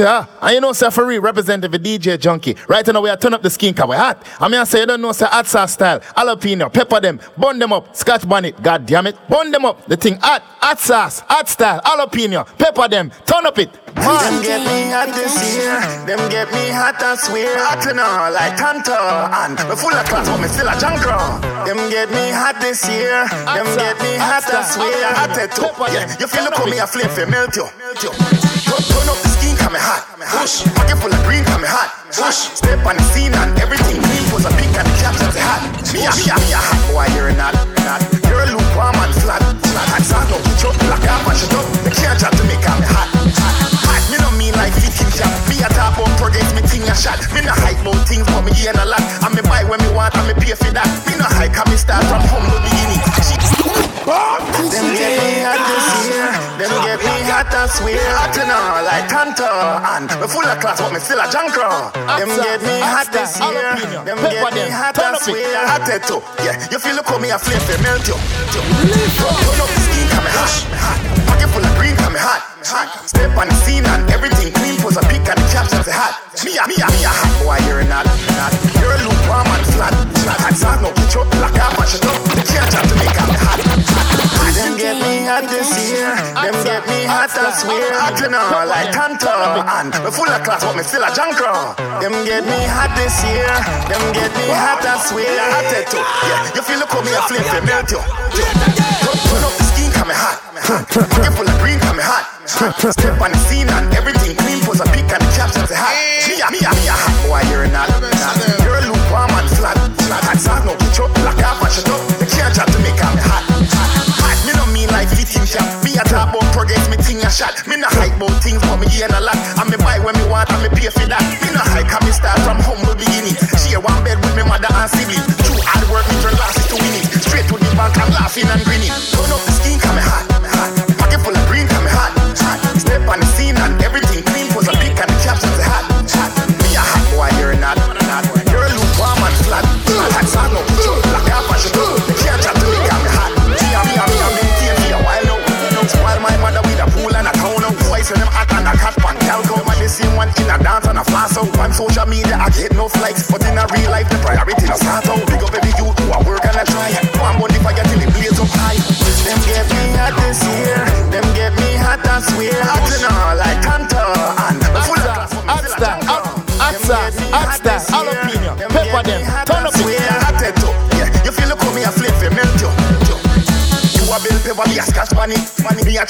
Sure. And you know, sir, for real, representative DJ Junky. Right now, we are turn up the skin, we hot. I mean, I say, you don't know, sir, hot sauce style. Jalapeno, pepper them, bun them up, scotch bonnet, god damn it. Bun them up. The thing hot, hot sauce, hot style, jalapeno, pepper them, turn up it. Them get me hot this year. Them get me hot, I swear. Hot and all, like Tanto. And me full of class, but me still a junker. Them get me hot this year. Them get me hot, I swear. Hot it too. Yeah, you feel look how me a flame for melt you. Up the me hot. Push, pocket full of green, come me hot. Push, step on the scene and everything green was a pink and the captions are hot. Me a, me a, me a hot boy, you're not, not. You're a lukewarm and flat, flat. I saw no picture, black up and shut up. They can't try to make me hot, hot. Hot, me no mean like fitting shot. Me a top about projects, me thing a shot. Me no hype about things, but me gain a lot. And me buy when me want, and me pay for that. Me no hype, me start from humble beginning. Them get me hot this Them hot, swear. Hot and all, like Tanto. And me full of class, but me still a junker. Them get me hot this year. Them get me hot, I swear. Hot it too. Yeah, you feel look how me a flame for melt you. Turn up the skin, come me hot. Pocket full of green, come me hot. Step on the scene and everything clean. Pose a pic and the captions say hot. Me a, me a, me a hot boy, you're not, not. You're a lukewarm and flat, flat. Hot sauce, no ketchup, black up and shut up. They can't try to make me hot. Them get me hot this year. Them get me hot, I swear. Hot and all, like Tanto. And me full of class, but me still a junker. Them get me hot this year. Them get me hot, I swear. Hot it too. Yeah, you feel look how me a flame for melt you. Turn up the skin, come me hot. Pocket full of green, come me hot. Step on the scene and everything clean. Pose a pic and the captions hot. Me a, me a, me a hot boy, you're not. not. You're lukewarm and flat, flat. Hot no ketchup, black up and shut up. They can't try to make me. Hot, shot. Me a talk about progress, me thing a shot. Me no hype about things, but me gain a lot. And me buy when me want, and me pay for that. Me no hype, cause me start from humble beginning. Share one bed with me mother and sibling. Through hard work, me turn losses to win it. Straight to the bank, I'm laughing and grinning. Turn up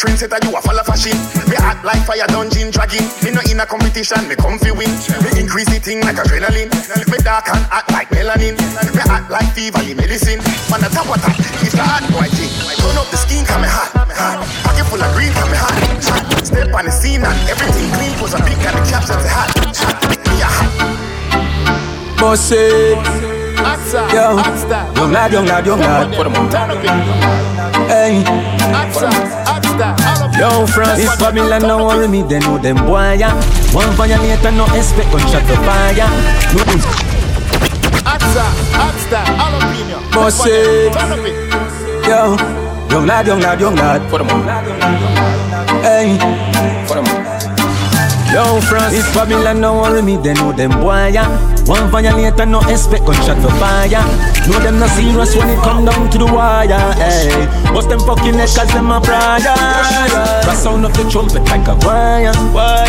A trendsetter, you a follow fashion. Me act like fire dungeon dragging. Me no in a competition, me come fi win. Me increase the thing like adrenaline. Me dark and act like melanin. Me act like fever, the medicine. Man, the top of that, it's the hot boy thing. Turn up the skin, come me hot, hot. Pocket full of green, come me hot, hot. Step on the scene and everything clean. Pose a big and the captions hot, hot. Me a hot. Bossy, Hot yo, hot young lad, young lad, young lad. Turn up it. Hey, Hot sauce, hot style, yo, France. If Babylon no worry me, they know them boy, yeah. One violator, no expect gunshot to fire. No, Hot sauce, jalapeno. Bossy. It. yo, young lad, young lad, young lad. Put 'em on. Hey, put 'em on. Yo, France. If Babylon no worry me, they know them boy, yeah. One violator, no expect gunshot for fire. Know them not serious when it come down to the wire, hey. Bust them fucking head cause them a prior. The sound of the trumpet like a choir.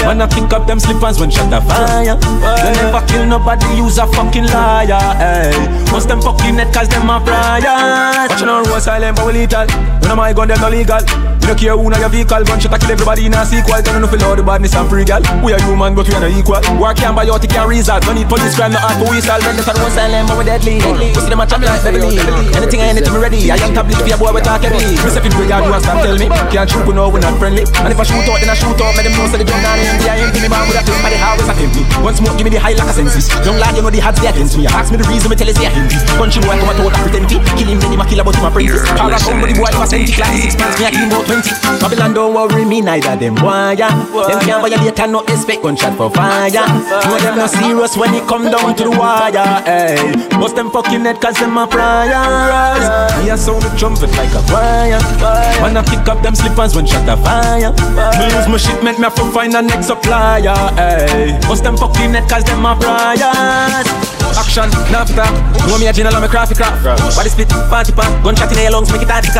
When I pick up them slippers when shot the fire. They never kill nobody, use a fucking liar, hey. Bust them fucking head cause them a prior. Watching our road silent but we lethal. When my gun, them no legal. You don't care who na your vehicle, gunshot a kill everybody in a sequel. Don't know feel all the badness and free gal. We are human, but we are not equal. Work can't buy out, it can't result. No need police crime, no art for whistle. This and one silent, but we deadly. Pussy them a chat like Beverly. Anything, anything, we ready. I am tablet for your boy, we talk heavy. Me step in brigade, you want stop tell me. Can't shoot, we know we not friendly. And if I shoot out, then I shoot out. Make them know so they don't know me. I ain't me man with a thing, but they always a tempt me. One smoke, give me the high like a senses. Young lad, you know the odds they against me. Ask me the reason, me tell you say I him. Country boy, come and a pretend fee. Kill him, then him a kill about him a princess. Power somebody boy, him a sent it like six months. Me a about twenty. Babylon don't worry me, neither them yeah. Them can't violate and no expect gunshot for fire. Know them not serious when it come down to the wire. Hey, bust them fucking head cause them a priors. Me a sound the trumpet like a choir. When I pick up them slippers when shot a fire. Me use my shit, make me have to find a next supplier. Eh. hey. Most them fucking net cause them a priors. Action, talk. Know me a general, I'm a crafty craft. Body split, party pan. Gunshot in the lungs, make it hard to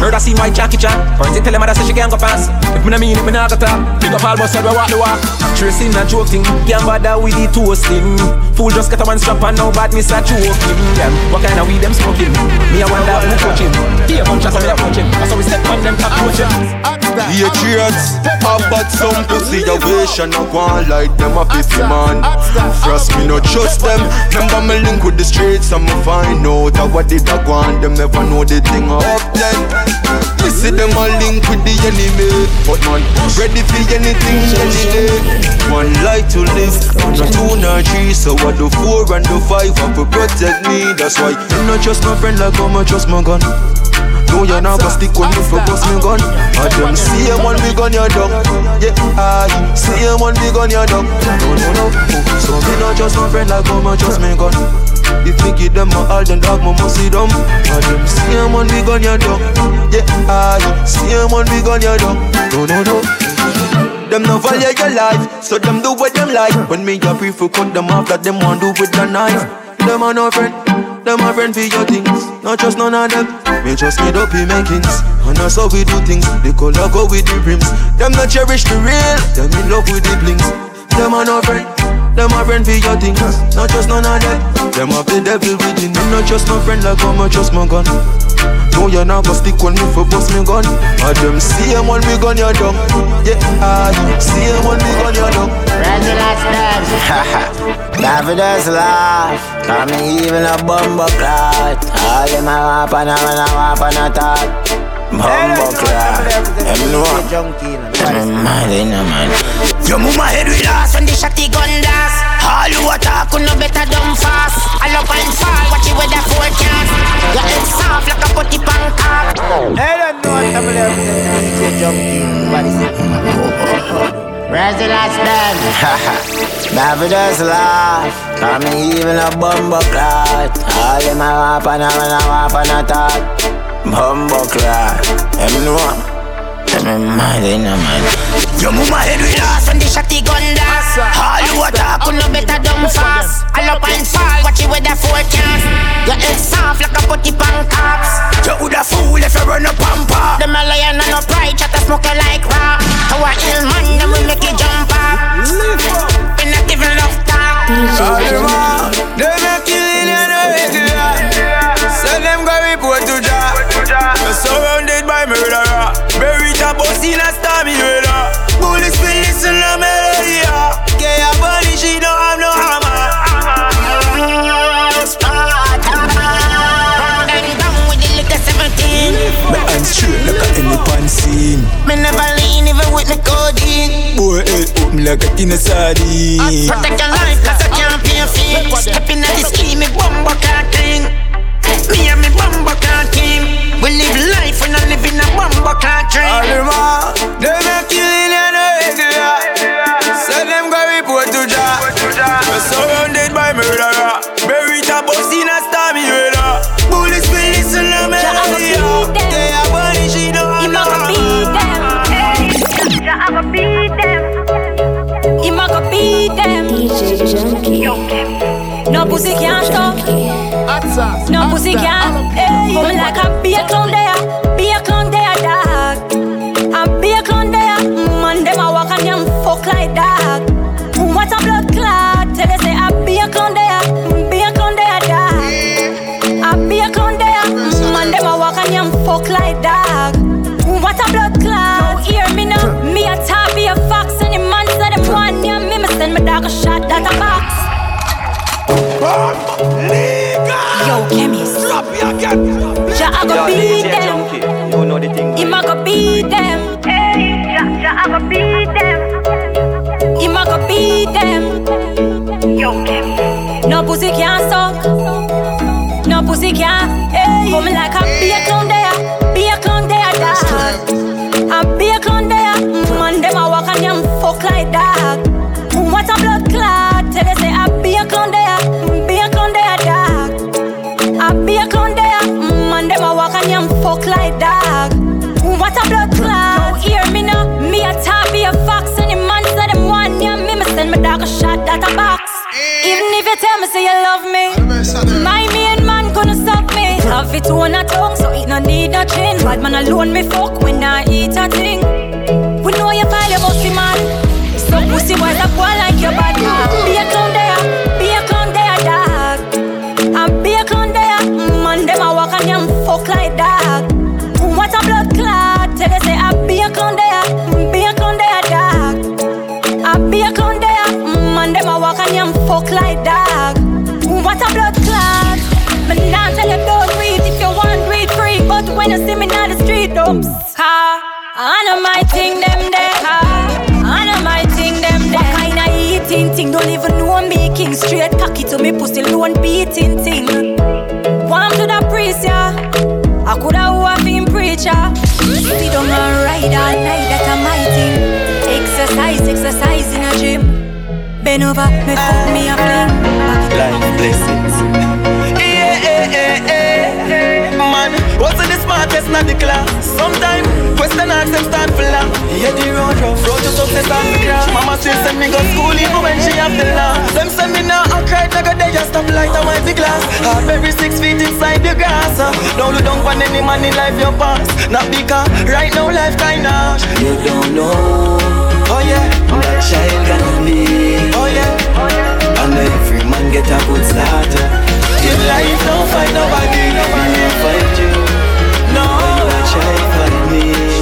Heard I see white Jackie Chan. Forensic tell them that say she can't go pass. If me no mean it, me not go talk. Big up all boss, we walk the walk. Tracing a joke thing. Can't bother with the toasting. Fool just got a one strap and now bad miss a choking. Them, what kind of weed them smoking? Me I wonder who coaching. Here bunch of some me approaching. How we step on them top coaching. Cheers. How about some pussy a wish and I want like them a 50 man. Trust me, no trust them. Remember me link with the streets and me find out how what did I want. Them never know the thing up then. You see them a link with the enemy, but man ready for anything any day. One life to live, no two nor three. So what the four and the five have to protect me. That's why I'm not just my friend like I'm just my gun. No, you're not gonna stick me for bust me gun. I them see him when we gun your dog. Yeah, I see him when we gun your dog. No, no, no. So me not just my friend like and just me gun. If me give them my all, then dog, me must see them. I them see him when we gun your dog. Yeah, I see him when we gun your dog. No, no, no. Them no value your life, so them do what them like. When me a brief, cut them off, that them want do with the knife. Them are no friend. Them a friend for your things, not just none of them. Me just made up in makings, and that's how we do things. The color go with the rims. Them not cherish the real, them in love with the blings. Them a no friend, them a friend for your things, not just none of them. Them have the devil within them, not just my friend like I'm just my gun. No, you're not gonna stick on me for bust me gun. I them see him when we gun your dog. Yeah, I see him when we gun your dog. Rise the last dance. Daffodils laugh. Call me even a bumbo clot. All them a wap and a man a wap and a talk. Bumbo clot. Them. Them mad in a man. You move my head with ass when the gun dance. All who attack could no better dumb fast. All up and fall, watch it with the forecast. Your head soft like a putty pancake. Hey, them know what I'm is it? Where's the last? Daffodils laugh. Me even a bumbo. All them a wap and a man a wap and. Bumbo clot. Them know. Them mad in a man. You move my head with ass when the shotty gun dance. All you attack could no better dumb fast. All up and fall, watch it with the forecast. Your head soft like a putty pancakes. You woulda fool if you run a pampa. Them a lion and no pride, chat a smoke like rock. Our ill man, them will make you jump up. We not even love talk. They make killing elephant scene. Me never lean even with me codeine. Boy, head open like a tin of sardine. I Protect your life cause I can't pay a fee. Stepping at the scheme, me bumbo can't clean. Me and me bumbo can't team. We live life when I live in a bumbo can't dream. Alima, they make you pussy can't stop. No pussy can't. Hey, like a beer Pussy can't. Hey, come like a beer clown there, beer clown there, dog. A clown there. Mm. Man, them a walk and them fuck like dog. Mm, what a blood clot. Tell they say I be a clown there, mm, beer clown there, dog. A clown there. Man, them a walk and them fuck like dog. What a blood clot. Hear me now. Me a top be a fox and the man say them one yeah, shot that a box. Even if you tell me say you love me, it on a tongue, so it no need no chin. Bad man alone me fuck when I eat a thing. Ride all night, that a my thing. Exercise, exercise in a gym. Bend over, me fuck me a fling. Life blessings. The not the class. Sometimes question ask them stand for long. Yeah, the road rough, road to success on the grass. Mama still send me go school even when she have the law. Them send me now and cry like a day just stop light and wipe the glass. Heart every six feet inside the grass. Uh. Don't look down on any man in life your past. Not because right now life kinda. You don't know Oh yeah, that child gonna be. oh yeah. And every man get a good starter. In life don't find nobody. Me find you,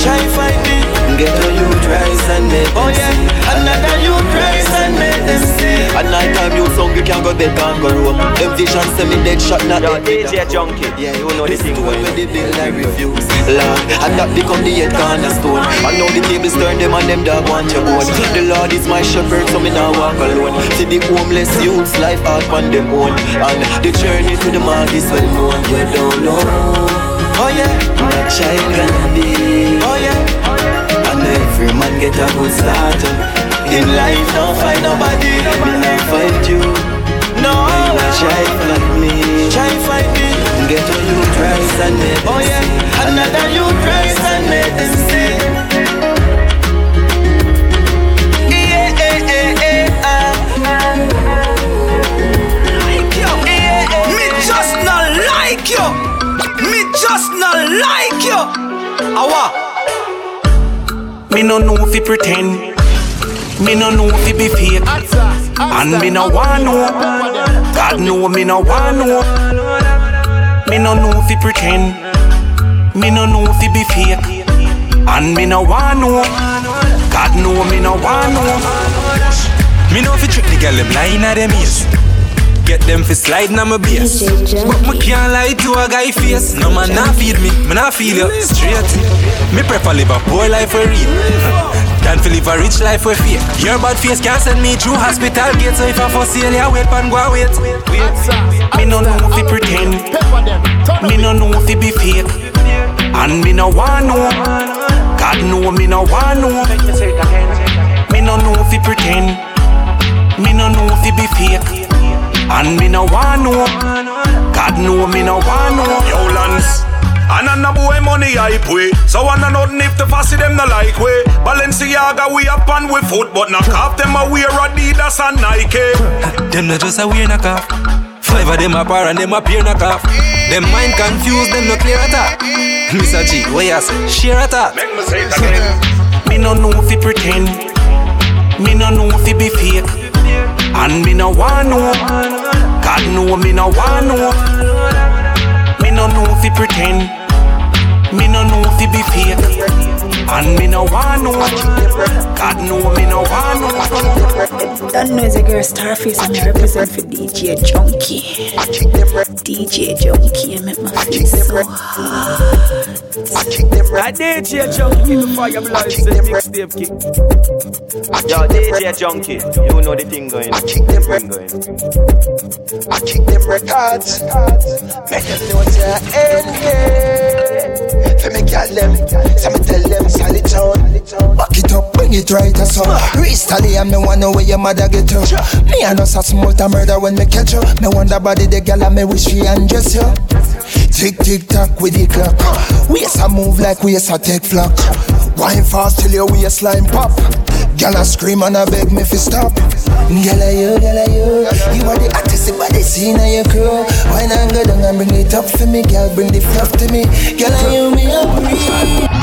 try find me. Get a youth rise and make Oh yeah, see. another you praise and make them see. At night time you song you can go bed and go home. Them vision say me dead shot not Yo. DJ Junky, yeah, you know the This thing stone going where the bill I refuse Lord, and that become the head cornerstone And now the tables turn them and them dog want your bone The Lord is my shepherd so me now walk alone See the homeless youths life hard on them own And the journey to the mark is well known You don't know Oh yeah, child gonna be. oh yeah. And every man get a good starter. In life don't find nobody. Me not find you, No, try find me. try find me. Get a youth rise and Oh yeah, another you praise and see. Just not like you. Awa. Me no know he pretend. Me no know he be fake. And me no want know. God know me no want know. Me no know he pretend. Me no know he be fake. And me no want know. God know me no want know. Me if you trick the girl them lying at them ears. Get them fi slide na my base. But me can't lie to a guy face. No man not feed me, me not feel you straight. Me prefer live a poor life for real. Than fi live a rich life for fake. Your bad face can't send me through hospital gate. So if I for sale, yeah, wait and go wait. Wait. Me no know if he pretend. Me no know if he be fake. And me no want know. God know me no want know. Me no know if he pretend. Me no know if he be fake. And me no want know. God know me no want know. Yo, Lance. And on the boy money hype way. So I know nothing if the fussy them no like way. Balenciaga we up and we foot, but knock off them a wear Adidas and Nike. them not just a wear knock off. Five of them a par and them a peer knock off. Them mind confused, them no clear attack. Mr. G, what you say? Share attack. Make me say it again. Me no know if he pretend. Me no know if he be fake. And me no want know. God know me no want know. Me no know he pretend. Me no know he be fake. And me no want know. God know me no want know. Don't know the girl Starface and me represent for DJ Junky. DJ Junky, I make my feel so I DJ Junky before you blow it's mixtape kick. Yo, DJ Junky, you know the thing going on. Thing going. I kick them records. Make them know say I end yeah. For me gal them, so me tell them solid town. Back it up, bring it right as so. Recently I'm the one where your mother get you. Me and us a smart a murder when me catch you. Me wonder body the gal and me wish she undress you. Tick tick tock with the clock. Waist a move like waist a take flock. Wine fast till your waistline pop. Gal a scream and a beg me fi stop. Girl, are you, girl, are you? You are the hottest body scene of your crew. Why not go down and bring it up for me, girl? Bring the fluff to me. Girl, are you me a breathe?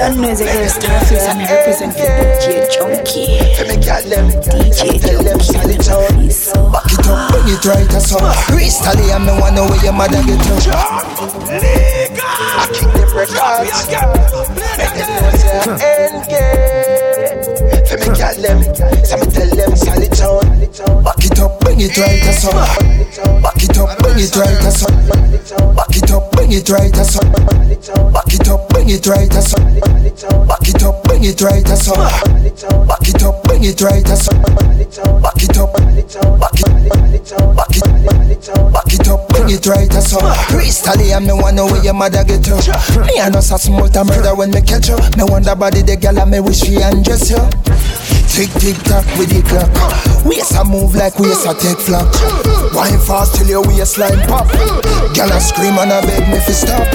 That music is Starface and I represent for DJ Junky. DJ Junky. Back it up, bring it right as up. Recently, I'm the one where your mother get to. I kick them records. Make them know say engage. For me, girl, them. So me tell them, solid town. Back it up, bring it right as up. Back it up, bring it right as up. Back it up, bring it right as. Back it up, bring it right as. Back it up, bring it right as. Back it up, bring it right as it right as up. Crystal, I'm the one where your mother get to. Me I know some small murder when me catch you. Me wonder body the girl and me wish she undress you. Tick tick tock with the clock. Waist a move like waist a take flock. Wine fast till your waistline pop. Girl a scream and a beg me fi stop.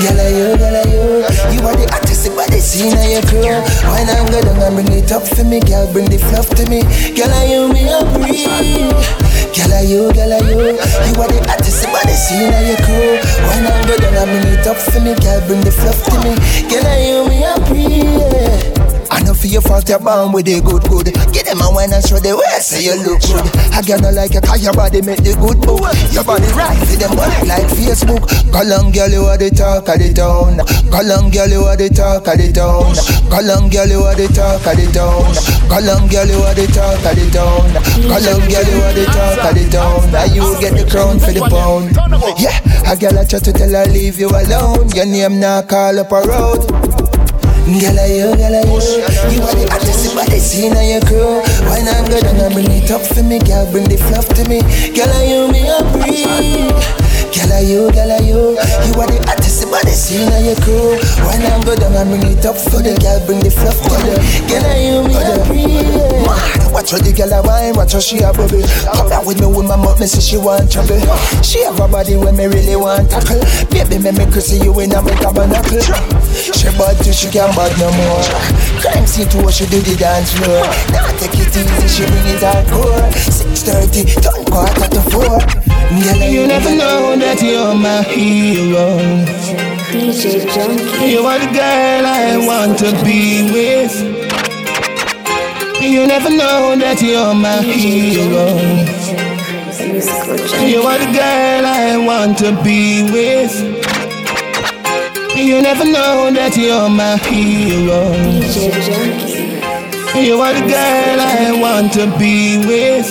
Girl a you, girl a you, you are the hottest body scene of your crew. Wine and go down and bring it up for me, girl. Bring the fluff to me. Girl a you, me a breathe. Girl a you, girl a you, you are the hottest body scene of your crew. Wine and go down and bring it up for me, girl. Bring the fluff to me. Girl a you, me a breathe. For your fault you're born with the good good. Get them a wine and show the way say you look good. I no like you cause your body make the good book. Your body right see them one like Facebook. Call on girl you are the talk of the town. Call on girl you are the talk of the town. Call on girl you are the talk of the town. Call on girl you are the talk of the town. Call on girl you are the talk of the town. Now you get the crown for the pound. Yeah, a girl I try to tell her leave you alone. Your name now call up a road. Are you, girl, are you You are the hottest body scene of your crew. Why not go down and bring it up for me Girl, bring the fluff to me. Are you, me a breathe are you, are you You are the hottest body scene of your crew. Why not go down and bring it up for the girl Bring the fluff to me Girl, are you, me a breathe. Mad, watch how the girl a wine Watch how she a bubble. Come down with me with my mouth Me say she want trouble. She have a body when me really want tackle. Baby, me make me see you in a me tabernacle. She bad till she can't bad no more. Crime scene to what she do the dance floor. Now take it easy, she bring it hardcore 6.30, turn quarter to 4 Girl, you never know that you're my hero DJ Junky. You are the girl I want to be with You never know that you're my hero You are the girl I want to be with You never know that you're my hero. You are the girl I want to be with.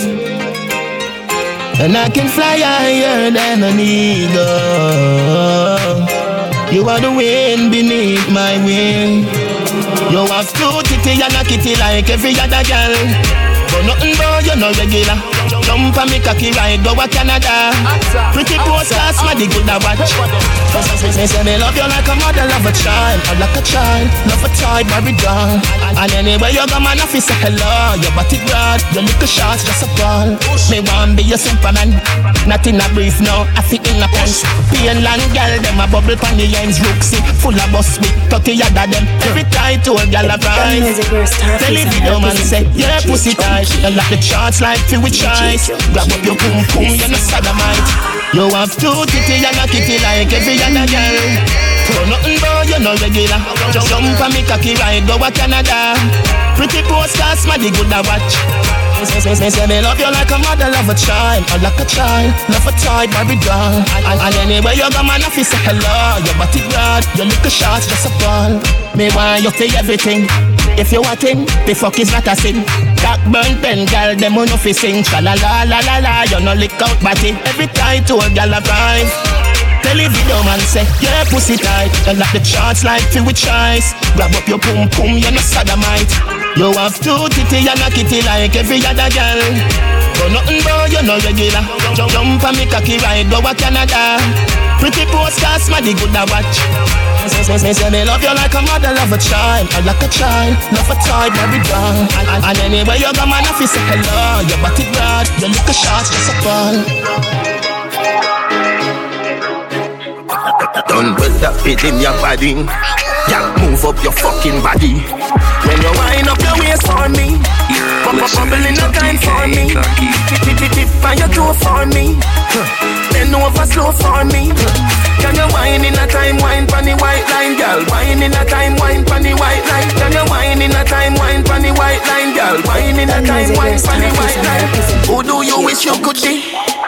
And I can fly higher than an eagle. You are the wind beneath my wing. You have two titty and a kitty like every other girl. But nothing but you're no regular. Jump on me cocky ride, a Canada. Pretty posters, man, the good I watch. Say, say, me love you like a mother love a child, or like a child, love a toy, married doll. And anywhere you go, man, I feel say hello. Your body broad, your little shots just a ball. Me want be your Superman, not in a brief, no, I fit in a pants. Pain long girl, them a bubble pan the ends, Rooksy, full of bus with 30 yard of them. Every time to a gal a rise. music is Starface Tell it and I video man say, yeah, pussy tight. You like the charts like feel with choice. Grab up your pum pum, you're no sodomite. You have two titty and a kitty like every other girl. For nothing but you're no regular. Jump on me cocky ride, go a Canada. Pretty man, the good I watch. Say, say, me love you like a mother love a child, or like a child, love a toy, Barbie doll. And, and, anywhere you go, man, I feel say hello. Your body broad, your little shots just a ball. Me want you for everything. If you want thing, the fuck is not a sin. Cock burn pen, girl, them no fi sing. Cha la la la la la, you no lick out body. Every time to a gal rhyme. Tell the video man say, yeah, pussy tight. You like the charts like feel with choice. Grab up your pum pum, you no sodomite. You have two titty and a kitty like every other girl. But nothing but you no regular. Jump, on me cocky ride, a Canada. Pretty posters, man, the good I watch. Say, say, say, say, me love you like a mother love a child, or like a child, love a toy, married doll. And, and, and anywhere you go, man, I feel say hello. Your body broad, you look little shots just a ball. Done well that fit in your body. Yeah, move up your fucking body. When you wind up your waist for me, bubble in the time for me. Tip tip tip on your toe for me. Bend over slow for me. Can you wine in a time wine pon the white line, girl? Wine in a time wine pon the white line. Can you wine in a time wine pon the white line, girl? Wine in a time wine pon the white line. Who do you wish you could be?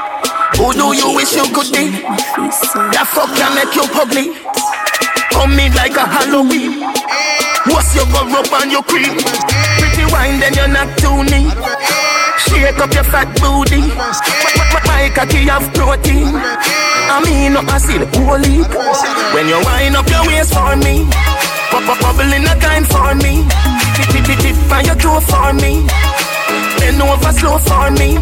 Who do you wish you could be? That fuck can make you ugly. Come in like a Halloween. What's your go rub on your cream? Pretty wine, then you're not too neat. Shake up your fat booty. My cocky have protein. I mean, no acid, holy. When you wind up your waist for me, pop up bubble in a time for me. Tip tip tip tip on your toe for me. Bend over slow for me.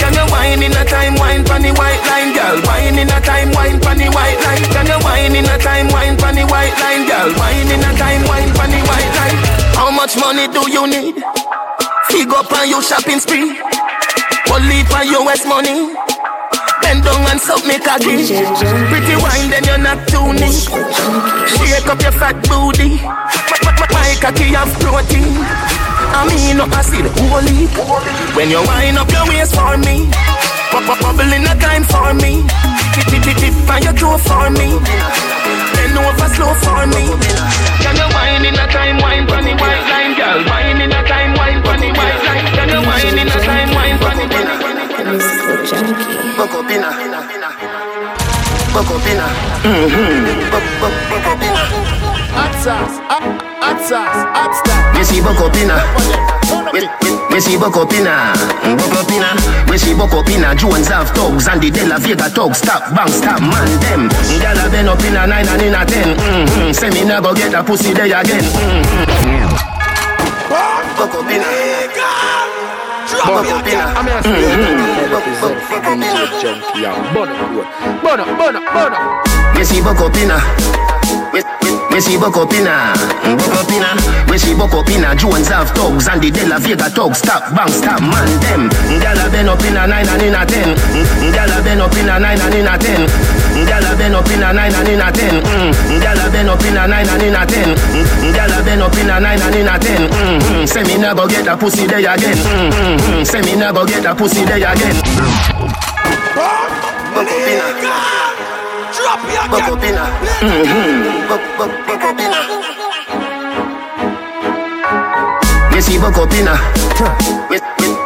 Can you wine in a time wine the white line, girl? Wine in a time wine the white line. Can you wine in a time wine the white line, girl? Wine in a time wine the white line. How much money do you need? Fig up on your shopping spree. Only for US money. Bend down and suck me cocky. Pretty wine, then you're not too neat. Shake up your fat booty. My cocky have protein. I mean, no acid, holy. When you wind up your waist for me, pop up bubble in a time for me. Tip tip tip tip on your toe for me. Bend over slow for me. Can you wine in a time wine the white line, girl? Wine in a time wine the white line. Can you wine in a time wine the white line? Buck up. Buck up inna. Mm-hmm. Buck, buck, buck up inna. Hot sauce, hot, hot sauce, hot style. Me see buck up inna. Me, me, me see buck up inna. Buck. Me see buck up. Jones have thugs and the De La Vega thugs. Stop, bang, stop, man, them. Gyal a been up inna nine and inna ten. Mm-hmm. Say me never get a pussy day again. Mm-hmm. Buck up inna. Buck up inna. I'm here Mm-hmm. Buck, buck, buck up. Me see buck up inna. Me, me, me see buck up inna. Buck up inna. Me see buck up inna. Jones have thugs and the De La Vega thugs. Stop, bang, stop, man, them. Gyal a been up inna nine and inna ten. Gyal a been up inna nine and inna ten. Gyal a been up inna nine and inna ten. Gyal a been up inna nine and inna ten. Gyal a been up inna nine and inna ten. Mm-hmm. Say me never get a pussy day again. Mm-hmm. Say me never get a pussy day again. Buck up inna. Drop your Buck up inna. Mm-hmm. Buck, buck, buck up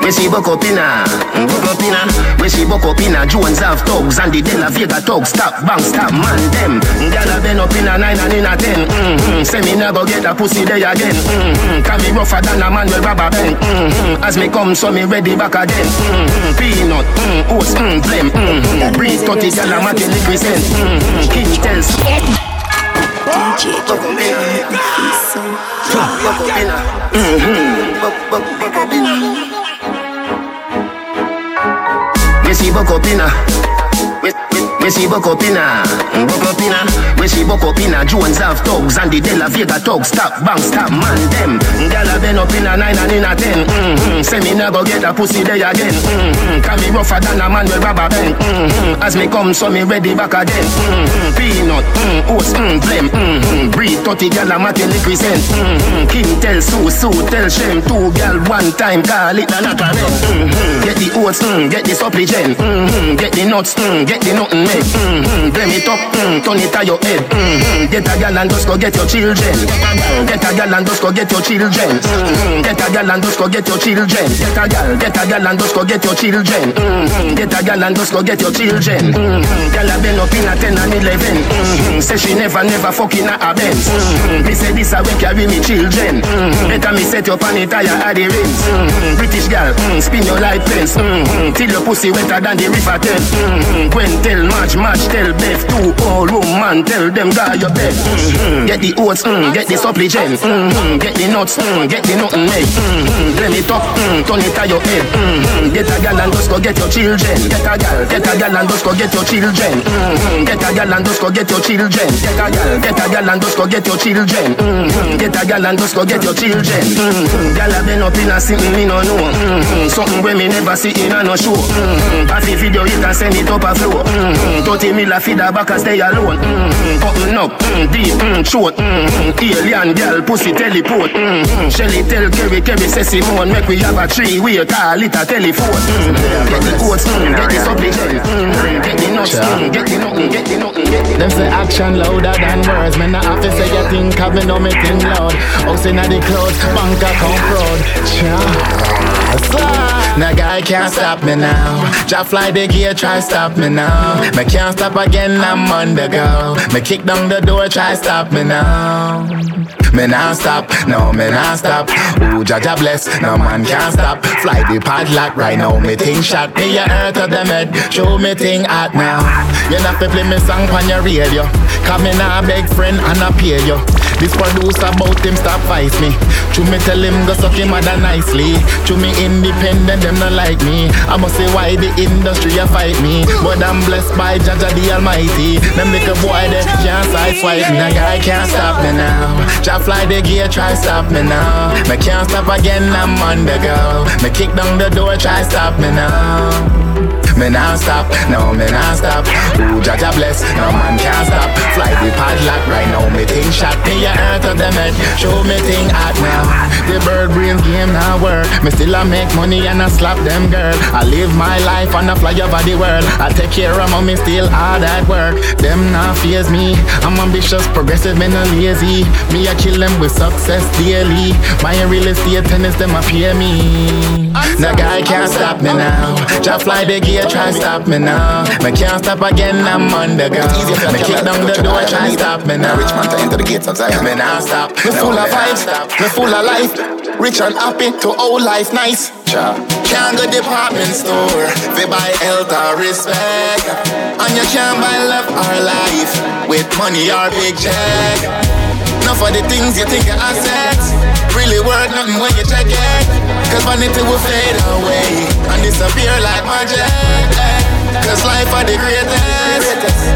Me see buck up inna. Buck up inna. Me see buck up inna. Jones have thugs and the De La Vega thugs. Stop, bang, stop, man, them. Gyal a been up inna nine and inna ten. Mm-hmm. Say me never get a pussy day again. Mm-hmm. Can me rougher than a man with rubber band. Mm-hmm. As me come, so me ready back again. Mm-hmm. Peanut, mm, oats, mm, blem. Mm-hmm. Breeze, 30 gyal a matty liquid scent. Mm-hmm. King tells. DJ Buck up inna. so Buck up. Mm-hmm. Buck, buck, buck Me see buck up me, me see buck up up inna. Me see buck up inna. Jones have thugs and the De La Vega thugs. Stop, bang, stop, man, them. Gyal a been up inna nine and inna ten. Mm-hmm. Say me never get a pussy day again. Mm-hmm. Can me rougher than a man with rubber band. Mm-hmm. As me come, so me ready back again. Mm-hmm. Peanut, mm, oats, mm, blem. Mm-hmm. Breed 30 gyal a matty liquid scent. Mm-hmm. King tell Sue, Sue tell Shem. Two gyal one time, call it a a rent. Mm-hmm. Get the oats, mm, get the supplement. Mm-hmm. Get the nuts, mm, get the nothing make. Mm-hmm. Blem it up, mm, turn it to your head. Mm-hmm. Get a gyal and just go get your children. Get a gyal and just go get your children. Mm-hmm. Get a gyal and just go get your children. Get a gyal, get a gyal and just go get your children. Mm-hmm. Get a gyal and just go get your children. Mm-hmm. Gyal a been up in a 10 and 11. Mm-hmm. Say she never, never fucking a Benz. Mm-hmm. Me say this a way carry me children. Mm-hmm. Better me set on it tire at the rims. Mm-hmm. British girl, mm, spin your light fence. Mm-hmm. Till your pussy wetter than the river Thames. Mm-hmm. Gwen tell March, March tell Beth. Two old woman tell them guy your bed. Mm-hmm. Get the oats, mm, get the supplement. Mm-hmm. Get the nuts, mm, get the nothing made. Mm-hmm. Blame it up, mm, turn it to your head. Mm-hmm. Get a gal and just go get your children. Get a gal, get a gal and just go get your children. Mm-hmm. Get a gal and just go get your children. Get a gal, get a gal and just go get your children. Mm-hmm. Get a gal and just go get your children. Mm-hmm. Gyal a been up in a sitting, me no know. Mm-hmm. Something where me never see in a no show. Mm-hmm. Pass the video, you can send it up a flow. Mm-hmm. 30 mil a feed a back and stay alone. Mm-hmm. Cutting up, mm, deep, mm, short. Mm-hmm. Alien girl, pussy teleport. Mm-hmm. Shelly tell Kerry, Kerry say Simone, make we have a tree, we a call it a telephone. Mm-hmm. Get the coats, mm, get the subject, mm, get the nuts, mm, get the nothing, get the nothing, get the Them say action louder than words. Man, I have to say you think of me, know me think loud. House inna the clouds, bank account fraud. Cha. Nah, guy can't stop me now. Just fly the gear, try stop me now. Me can't stop again, I'm on the go. Me kick down the door, try stop me now. Me not stop, no me not stop. Ooh, Jaja bless, no man can't stop. Fly the padlock right now, me think shot. Me a earth of the med, show me thing hot now. You not fi play me song on your radio. Come in a beg friend and I pay you. This producer about him stop fight me. True me tell him go suck him mother nicely. True me independent, them not like me. I must say why the industry a fight me. But I'm blessed by Jaja the Almighty. Them little boy they can't fight me. A guy can't stop me now. Jah fly the gear, try stop me now. Me can't stop again, I'm on the go. Me kick down the door, try stop me now. Me not stop, no me not stop. Ooh, Jaja bless, no shot. Me a earth of them head, show me thing hot now. The bird brains game now work. Me still a make money and I slap them girl. I live my life and I fly over the world. I take care of mommy, still hard at work. Them not fears me. I'm ambitious, progressive, me no lazy. Me I kill them with success daily. My real estate tenants, them a pay me. No guy can't stop me now. Just fly the gear, try stop me now. Me can't stop again, I'm on the go. Me kick down the door, try stop me now. Rich man to enter the gates of Zion. Me not stop. Me full of vibes, me full of life. Rich and happy to old life nice. Can't go department store, they buy health or respect. And you can't buy love or life with money or big check. Enough for the things you think are assets. Really worth nothing when you check it. Cause vanity will fade away and disappear like magic. Cause life are the greatest.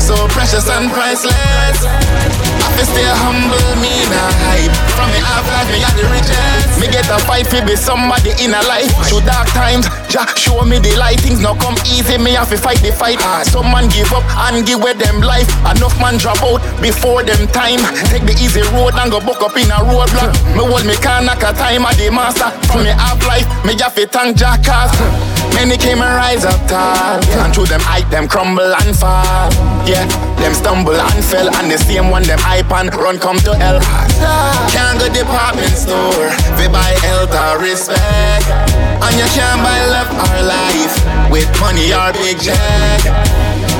So precious and priceless. I fi stay humble, me nah hype. From me half life, me are the richest. Me get a fight fi be somebody in a life. Through dark times, Jah show me the light. Things not come easy, me have to fight the fight. Ah, some man give up and give away them life. Enough man drop out before them time. Take the easy road and go buck up in a roadblock. Me hold me can knock a time at the master. From me half life, me have to thank Jah cause Many came and rise up tall. And through them hype, them crumble and fall. Yeah, them stumble and fell. And the same one, them hype and run come to hell. Can't go department store. They buy health or respect. And you can't buy love or life with money or big check.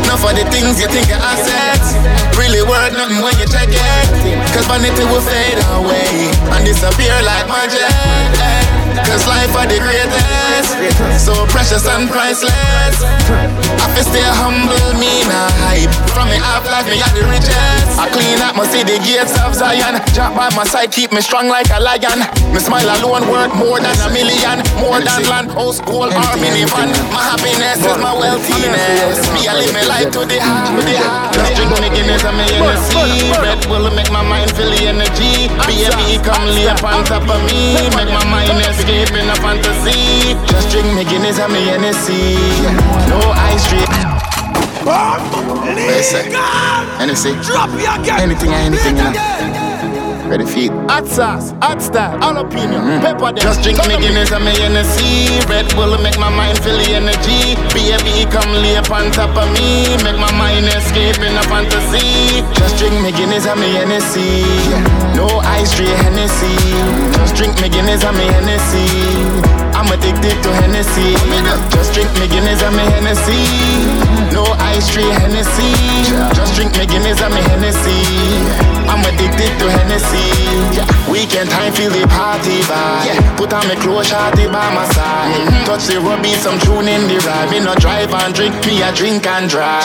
Enough for the things you think are assets. Really worth nothing when you check it. Cause vanity will fade away and disappear like magic. Cause life are the greatest. So precious and priceless. I fi stay humble, me nah hype. From me half life, me are the richest. I clean up, my the gates of Zion. Drop by my side, keep me strong like a lion. Me smile alone worth more than a million. More than land, house, gold, or minivan. My happiness is my wealthiness. Me, I live my life to the heart, to the heart. Just drink me Guinness and me Hennessy. Red Bull make my mind feel the energy. Baby, come lay up on top of me. Make my mind escape in a fantasy. Just drink me Guinness and me Hennessy. No ice drink. Listen, Hennessy. Anything and anything, you know. Ready feet. Hot sauce, hot style, jalapeno, mm. pepper them. Just drink me Guinness and me Hennessy. Red Bull make my mind feel the energy. Baby, come lay up on top of me. Make my mind escape in a fantasy. Just drink me Guinness and me Hennessy. No ice, straight Hennessy. Just drink me Guinness and me Hennessy. I'm addicted to Hennessy. Just drink me Guinness and me Hennessy. No ice, straight Hennessy. Just drink me Guinness and me Hennessy. I'm addicted to Hennessy. Weekend time, feel the party vibe. Put on me clothes, shawty by my side. Touch the rubby, some tune in the ride. Me no drive and drink, me a drink and drive.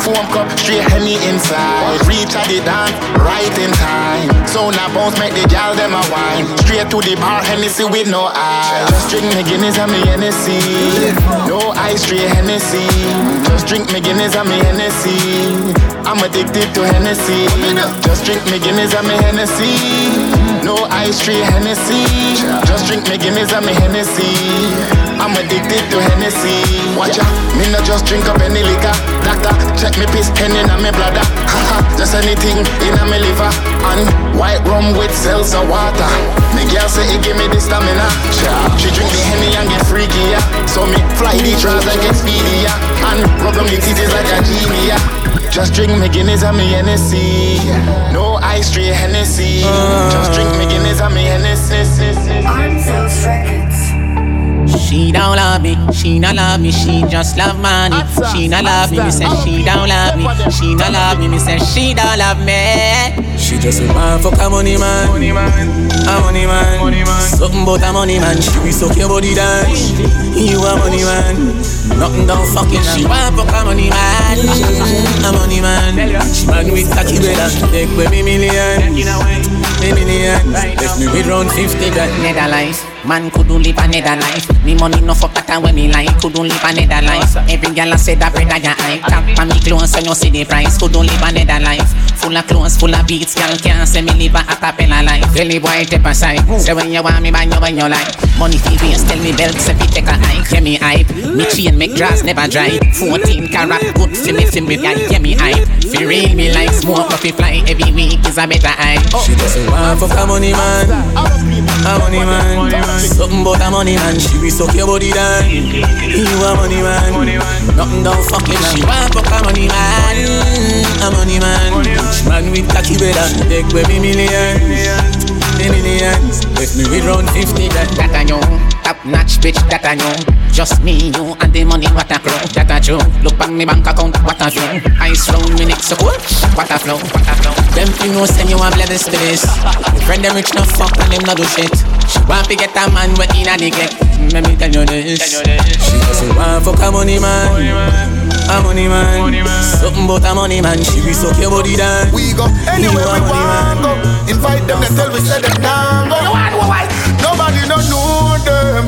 Foam cup, straight Henny inside. Reach at the dance, right in time. So now bounce, make the gal them a wine. Straight to the bar, Hennessy with no eye. Just drink me Guinness and me Hennessy. No ice, straight Hennessy. Just drink me Guinness and me Hennessy. I'm addicted to Hennessy. Just drink me Guinness and me Hennessy. No ice tree Hennessy. Just drink me Guinness and me Hennessy. I'm addicted to Hennessy. Watch out, me not just drink up any liquor. Doctor, check me piss, henny in me bladder. Just anything in me liver. And white rum with seltzer water. Me girl say it give me the stamina. She drink the henny and get freaky. So me fly the get speedy, yeah. And rub on me titties like a genie, yeah. Just drink me Guinness and me Hennessy. No ice, straight Hennessy. Just drink me Guinness and me Hennessy. Armsels Records. She don't love me, she not love me, she just love money. She not love me, me say she don't love me. She not love me, me say she don't love me. She just a man fuck a money man, money man, a money man, money man. Something about a money man. She be suck your body down. You a money man, nothing don't fucking. She want fuck a money man, a money man. She man with cocky brother, take with me million, me million. Left me with round fifty grand. Nether life, man couldn't live another life. Me money no fuck pattern when me like, couldn't live another life. Every girl I say that bread I hype. Tap on me clothes so you see the price. Couldn't live another life. Full of clothes, full of beats, girl can't say me live a acapella life. Belly boy step aside, say when you want me, buy you when you like. Money fee waste, tell me belt, fi take a hike. Yeah me hype, me chain make grass never dry. 14 carat, good fi me fi me guy. Yeah me hype, fi real me like smoke, fi fly every week is a better hype. She man fuck a money man, a money man. Something about a money man. She be suck your body down. You a money man, nothing don't fucking. She want fuck a money man, a money man. Man. With cocky brother, take me millions, me millions. Left me with round fifty grand. That I know, top notch bitch, that I know. Just me, you, and the money, what a crow, that a true. Look on me bank account, what a flow. Ice round me neck so cool, what a flow, what a flow. Them you know send you a bloody space. Friend them rich no fuck and them no do shit. She want to get a man we in a neglect. Let me tell you this. She just a man fuck a money man, a money man. Something about a money man. She be suck your body down. We go anywhere we want go. Invite them, they tell we say them down. Go. You want why? Nobody no know them.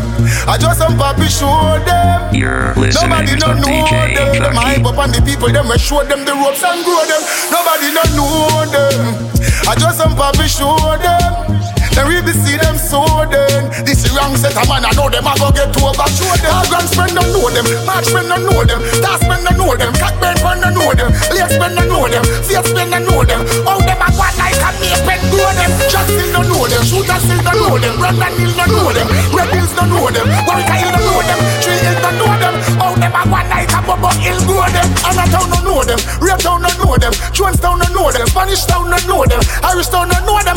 I just some papi show them. You're Nobody listening no know DJ them. Them Junky. hype up on the people, them we show them the ropes and grow them. Nobody no know them. I just some papi show them. Then we be see them so then This wrong set a man I know them I go get to over show them Our grand friend don't know them March friend don't know them Task friend don't know them Cock friend don't know them Lace friend don't know them Face friend don't know them How them a go like a pen grow them Jack still don't know them Shooter still don't know them Brandon Hill don't know them Red don't know them Warwick Hill don't know them Tree Hill don't know them How them a go like a Bubba Hill grow them Anatown don't know them Raytown don't know them Jonestown don't know them Spanish Town don't know them Irish Town don't know them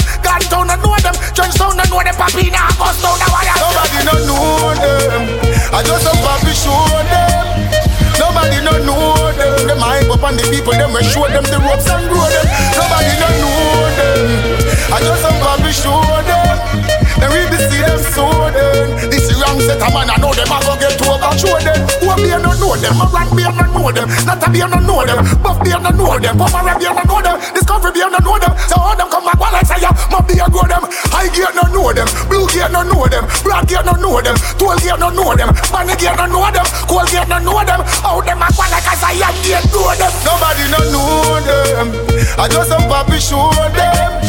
On the people, them we show them the ropes and grow them. Nobody don't know them. I just some papi show them. Then we be see them so them. This wrong set a man, I know them. I go get over show them. Who beer don't know them. Rat beer don't know them. Not a beer don't know them. Buff beer don't know them. Red beer don't know them. Discovery beer don't know them. So all them come back while I say ya. My beer grow them. High gear don't know them. Blue gear don't know them. Black gear don't know them. Tall gear don't know them. Bunny gear don't know them. Cold gear don't know them. How them a go like I say I gear know them. Nobody don't know them. I just some papi show them.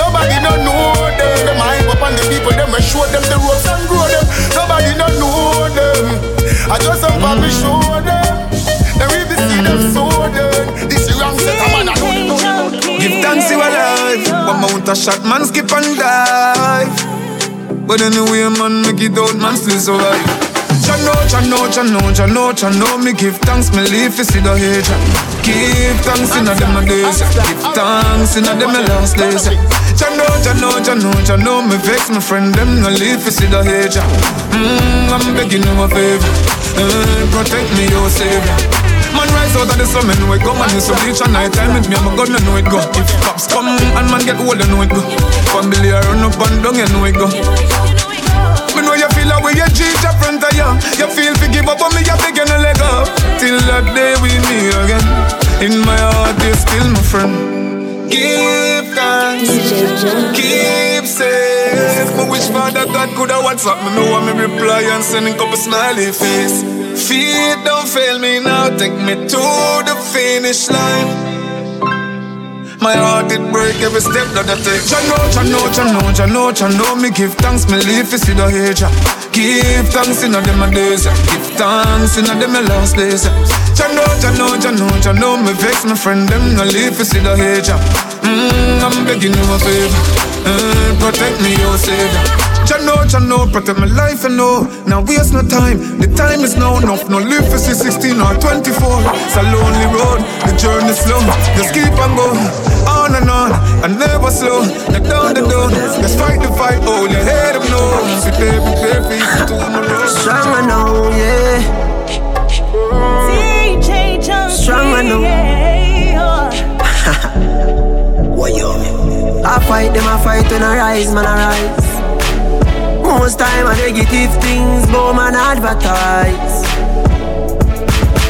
Nobody don't know them. Them hype up on the people, them we show them the ropes and grow them. Nobody don't know. I just some papi show them. Then we be see them so them. This is wrong set a man, I know them, know know. Give thanks you alive. One mount a shot, man skip and dive. But anyway, man, make it out, man still survive. Chano, chano, chano, chano, chano Me give thanks, me live to see the hate Give thanks in a them days Give thanks in a them last days Chano, know, chano, know Me vex my friend, them no live to see the hate Mmm, I'm begging you a favor. Uh, Protect me, your savior. Man rise out of the sun, man, we go Man, it's a beach at night time with me, I'm a gun, I know it go. If cops come and man get old, I know it go. Family I run up and down, you know it go. Me know you feel away, you cheat your front of you You feel to give up on me, you begin to let go Till that day we meet again. In my heart, you still my friend. Give thanks, keep safe Me wish Father God could have WhatsApp me Know what me reply and sending couple smiley face Feet don't fail me now, take me to the finish line My heart it break every step that I take. Jah know, Jah know, Jah know, Jah know, Jah know. Me give thanks, me live to see the age. Give thanks in a them a days. Give thanks in a them a last days. Jah know, Jah know, Jah know, Jah know. Me vex my friend them no live to see the age. Mm, I'm begging you a favor. Mm, protect me, oh savior. Jah know, Jah know, protect my life and know. Now waste no time, the time is now enough. No live for 16 or 24. It's a lonely road, the journey slow. Just keep on going, on and on, and never slow. Not down the door, let's fight the fight. Hold your head up, no. See, baby, baby, tomorrow. Strong I know, yeah. DJ Junky. Strong I know. I fight them, I fight when I rise, man, I rise. Most time I negative things, but man advertise.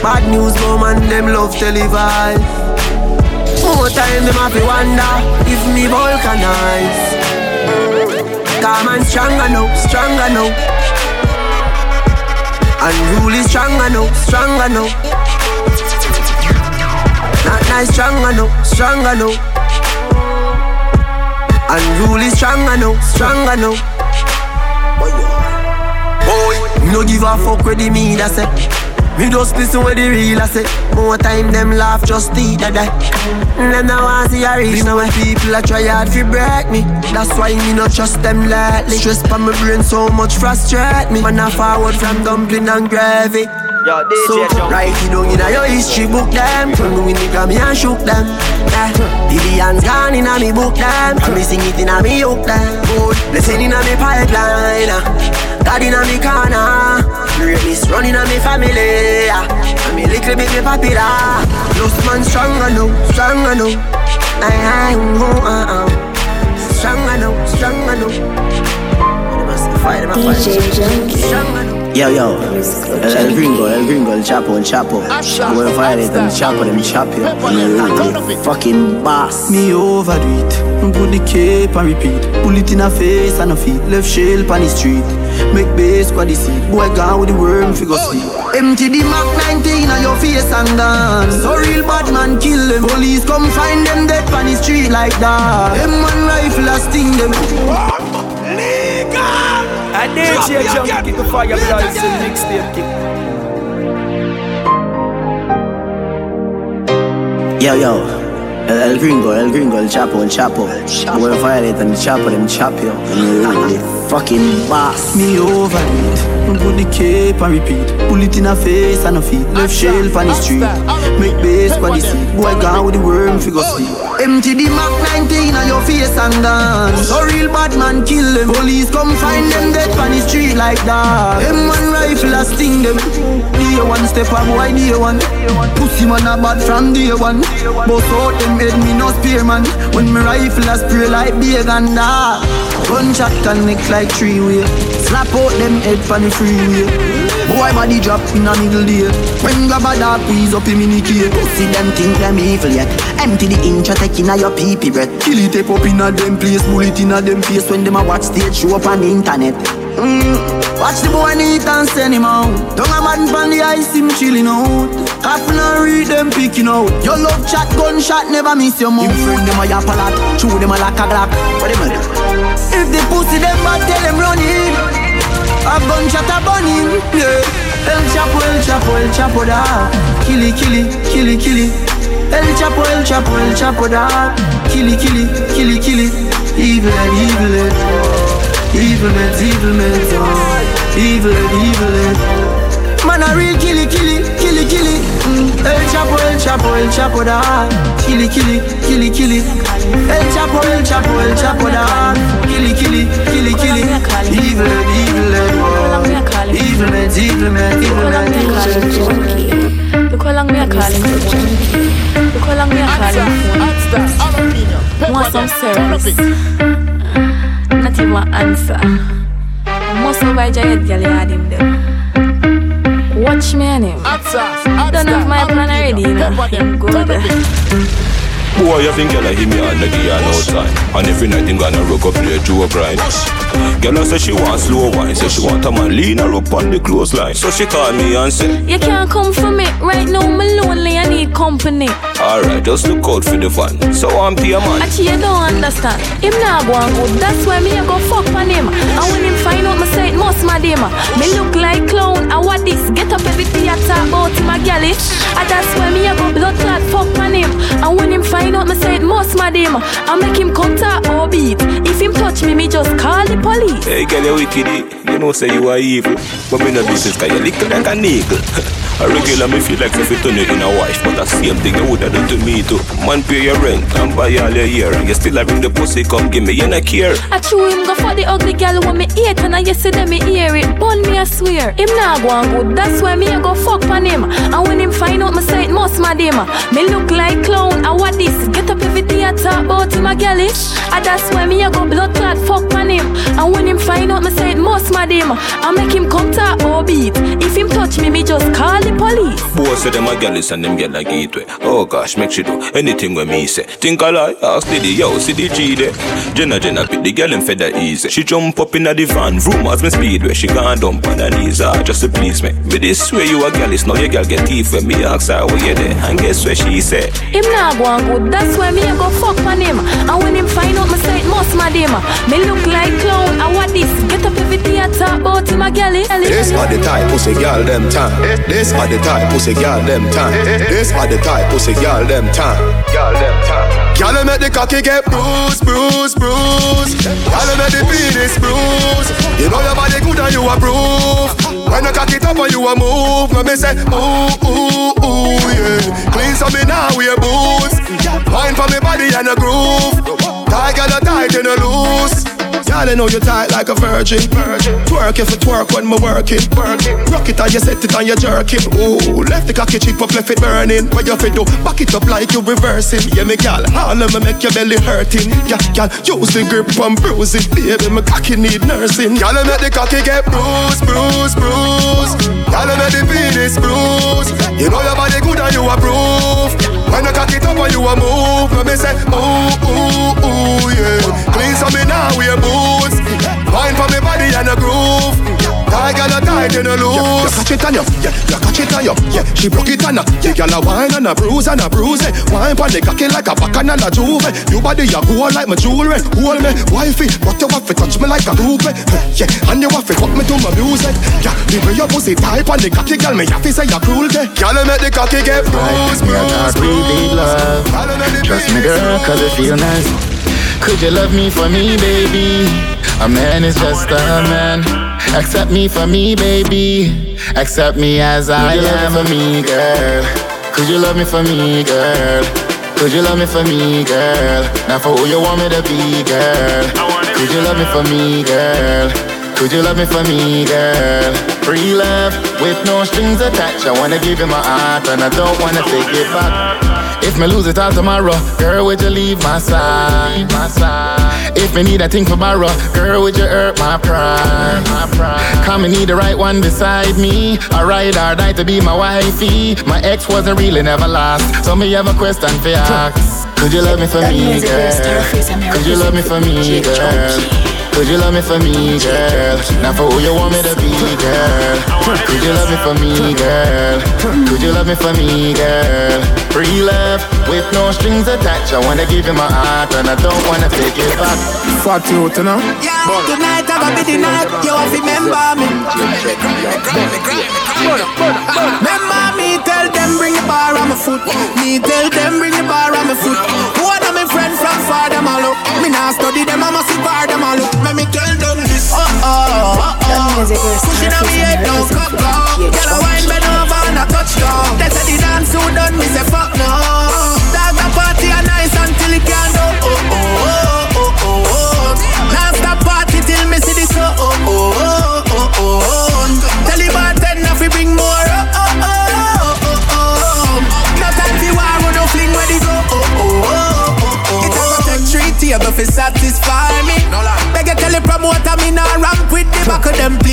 Bad news, but man them love televise. More time them have to wonder if me vulcanize. Come on, stronger now, stronger now. Unruly stronger now, stronger now. Not nice, stronger now, stronger now. Unruly stronger now, stronger now. Boy, no give a fuck with the me that say. Me just listen with the real I say. More time them laugh just eat that die. Them now want see a reach now. when People a try hard to break me. That's why me not trust them lightly. Stress on my brain so much frustrate me. Man I forward from dumpling and gravy. Yo, DJ So write it down in your history book them. Turn me with me me and shook them. Yeah. Billions gone in a me book them. And me sing it in a me hook them. Good. Blessing in a me pipeline uh. God in a me corner. Greatness running a me family yeah. And me little bit me popular. Lost man stronger now, stronger now. I, I, oh, uh, uh. Stronger now, stronger now. Them a say fight, them a fight. DJ Junky. Stronger now Yo, yo, el, el gringo, el gringo, el chapo, el chapo. We're violate them chapo, them chop you. Me fucking boss. Me overdo it. Put the cape and repeat. Pull it in a face and a feet. Left shell on the street. Make base squad the seat. Boy gone with the worm figure sleep. Empty the Mac 19 on your face and dance. So real bad man kill them. Police come find them dead on the street like that. Them one rifle a sting them. I DJ Junky, the fire bloods and mixtape kick. Yo, yo. El, el gringo, el gringo, el chapo, el chapo. We're violate and the chapo, them chop you. And you fucking boss. Me over it. Put the cape and repeat. Pull it in a face and a feet. Left shell on the street. Make base squad the seat. Boy gone with the worm figure sleep. Empty the Mac 19 on your face and dance. So real bad man kill them. Police come find them dead on the street like that. Them one rifle a sting them. Day one step up, boy day one. Pussy man a bad from day one. Both out them head me no spear man. When me rifle a spray like and that. Gunshot connect like three way. Slap out them head from the freeway. Boy body drop in a middle day. When grab a dog squeeze up him in the cave. See them think them evil yet. Empty the inch take in a your pee pee breath. Kill it tape up in a them place, bullet in a them face When them a watch stage show up on the internet. Mm. Watch the boy neat and send him out. Don't a man from the ice, him chilling out. Half and read them picking out. Your love chat, gunshot, never miss your mouth. Him friend them a yap a lot, chew them a like a glock. What them a do? If the pussy them bad, tell them run in. A gunshot a burning, yeah. El Chapo, El Chapo, El Chapo da. Killy, killy, killy, killy. El Chapo, El Chapo, El Chapo da. Killy, killy, killy, killy. Evil head, evil head. Evil head, evil head. Evil head, evil head. Man a real killy, killy. Mm. El Chapo, El Chapo, El Chapo da. Killy, killy, killy, killy. El Chapo, El Chapo, El Chapo da. Killy, killy, killy, killy. Evil evil oh. Evil head, evil head, evil head. Look how long me a calling for junkie. Look how long me a calling for. Want some service? Not even answer. Most of my giant you had him there. Watch me on him. Don't have my plan already, you know. Him good. Boy, you think girl hit me and the girl no time. And every night him gonna rock up play to a grind. Girl I say she want slow wine, say she want a man lean her up on the clothesline. So she call me and say, You can't come for me right now. Me lonely, I need company. Alright, just look out for the fun. So I'm peer man. Actually, you don't understand. Him not go and good. That's why me I go fuck on him. And when him find out, me say it must my him. Me look like clown. I what this? Get up every theater about him a galley. Eh? And that's why me I go blood clot fuck on him. And when him find out, me say it must my him. I make him come to or beat. If him touch me, me just call the police. Hey, girl, you wicked. Eh? You know, say you are evil. But me no business, cause you little like a niggle. A regular me feel like if you turn you in a wife, but the same thing you woulda done to me too. Man pay your rent and buy all your year, and you still a bring the pussy come give me, you no care. I chew him go for the ugly girl when me hate and I yesterday me hear it. Bun me I swear. Him nah go on good. That's why me I go fuck on him. And when him find out me say it must mad him. Me look like clown. I what this? Get up every day I talk about him a girlish. And that's why me I go blood clot fuck on him. And when him find out me say it must mad him. I make him come talk or beat. If him touch me, me just call the police. Boy say them a gallus and them get like gateway. Oh gosh, make she do anything when me say. Think I lie, ask Diddy, yo, see the G there. Jenna Jenna pick the girl and feather easy. She jump up in the van, rumors me speed where she gone dump on her knees, ah, just to please me. But this way you a gallus, now your girl get teeth when me ask her where you there. And guess what she say? Him nah go on good. That's why me I go fuck on him. And when him find out me say it must mad him. Me look like clown. I what this? Get up every day I talk about him a girlie. This are the type pussy girl them time. This are the type pussy girl them time. This are the type pussy girl them time. Girl them time. Girl make the cocky get bruised, bruised, bruised. Girl make the penis bruised. You know your body good and you approve. When you cock it up and you a move, me say ooh ooh ooh yeah. Clean so me now wear boots. Wine for me body and a groove. Girl a tight and a loose. Girl, I know you tight like a virgin. Twerk if it twerk when me working. Rock it and you set it and you jerk it. Ooh, left the cocky cheek up, left it burning. What you fit do? Back it up like you reversing. Yeah, me gal, all of me make your belly hurting. Yeah, gal, use the grip and bruise it, baby. My cocky need nursing. Gal, I make the cocky get bruised, bruised, bruised. Gal, I make the penis bruised. You know your body good and you approve. When I cock it up and you a move, me say ooh ooh ooh yeah. Clean so me now we a boots. Wine for me body and a groove. Tight girl a tight and a loose. You catch it on you, yeah. You catch it on you, yeah. She broke it on her. The girl a wine and a bruise and a bruise. Wine pon the cocky like a bacchanal a juve. You body a gold like my jewelry. Hold me, wifey, but you have to touch me like a groove. eh. Yeah, and you have to fuck me to my music. Yeah, the way your pussy tight on the cocky, girl, me have to say you're cruelty. Girl, make the cocky get bruised, bruised, love. Trust me, girl, cause it feel nice. Could you love me for me, baby? A man is just a man. Accept me for me, baby. Accept me as I am for me, girl. Could you love me for me, girl? Could you love me for me, girl? Now for who you want me to be, girl? Could you love me for me, girl? Could you love me for me, girl? Free love with no strings attached. I wanna give you my heart and I don't wanna take it back. If me lose it all tomorrow, girl, would you leave my side? My side. If me need a thing for borrow, girl, would you hurt my pride? My pride. Come me need the right one beside me. A ride or die to be my wifey. My ex wasn't really never last, so me have a question for you. Could you love me for me, girl? Could you love me for me, girl? Could you love me for me, girl? Now for who you want me to be, girl? Could you love me for me, girl? Could you love me for me, girl? Free love with no strings attached. I wanna give you my heart and I don't wanna take it back. Fat you, you know? Yeah, tonight I gonna be the night. You have to remember me. Remember me,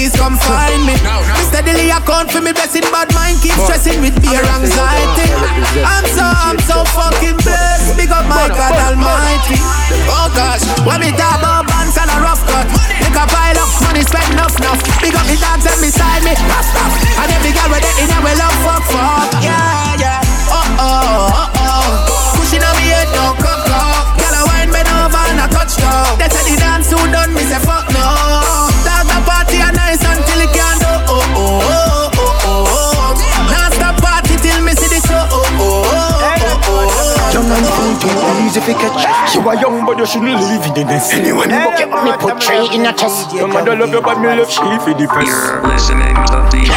Please come find me. Me steadily account for me blessing, bad mind keep stressing with fear anxiety. I'm so I'm so fucking blessed. Big up my God Almighty. Oh gosh, when me talk about bands and a rough cut, make a pile up money, spend enough, enough. Big up me dogs and beside me, rough stuff. And every girl with it in a well love, fuck, fuck. Yeah, yeah. Oh oh, oh oh. Pushing on me head, no cup, cup. Girl, I bend over and I touch down. They say the dance soon done, me say fuck no. Dog the party a nice until it can't do. Oh oh oh oh oh. oh. Now stop party till me see the show. Oh oh oh oh oh. Young and funky, easy to catch. You are young, but you shouldn't live in the nest. Anyone who buck you me put three in your chest. Your mother love you, but me love she for the best. You're listening to DJ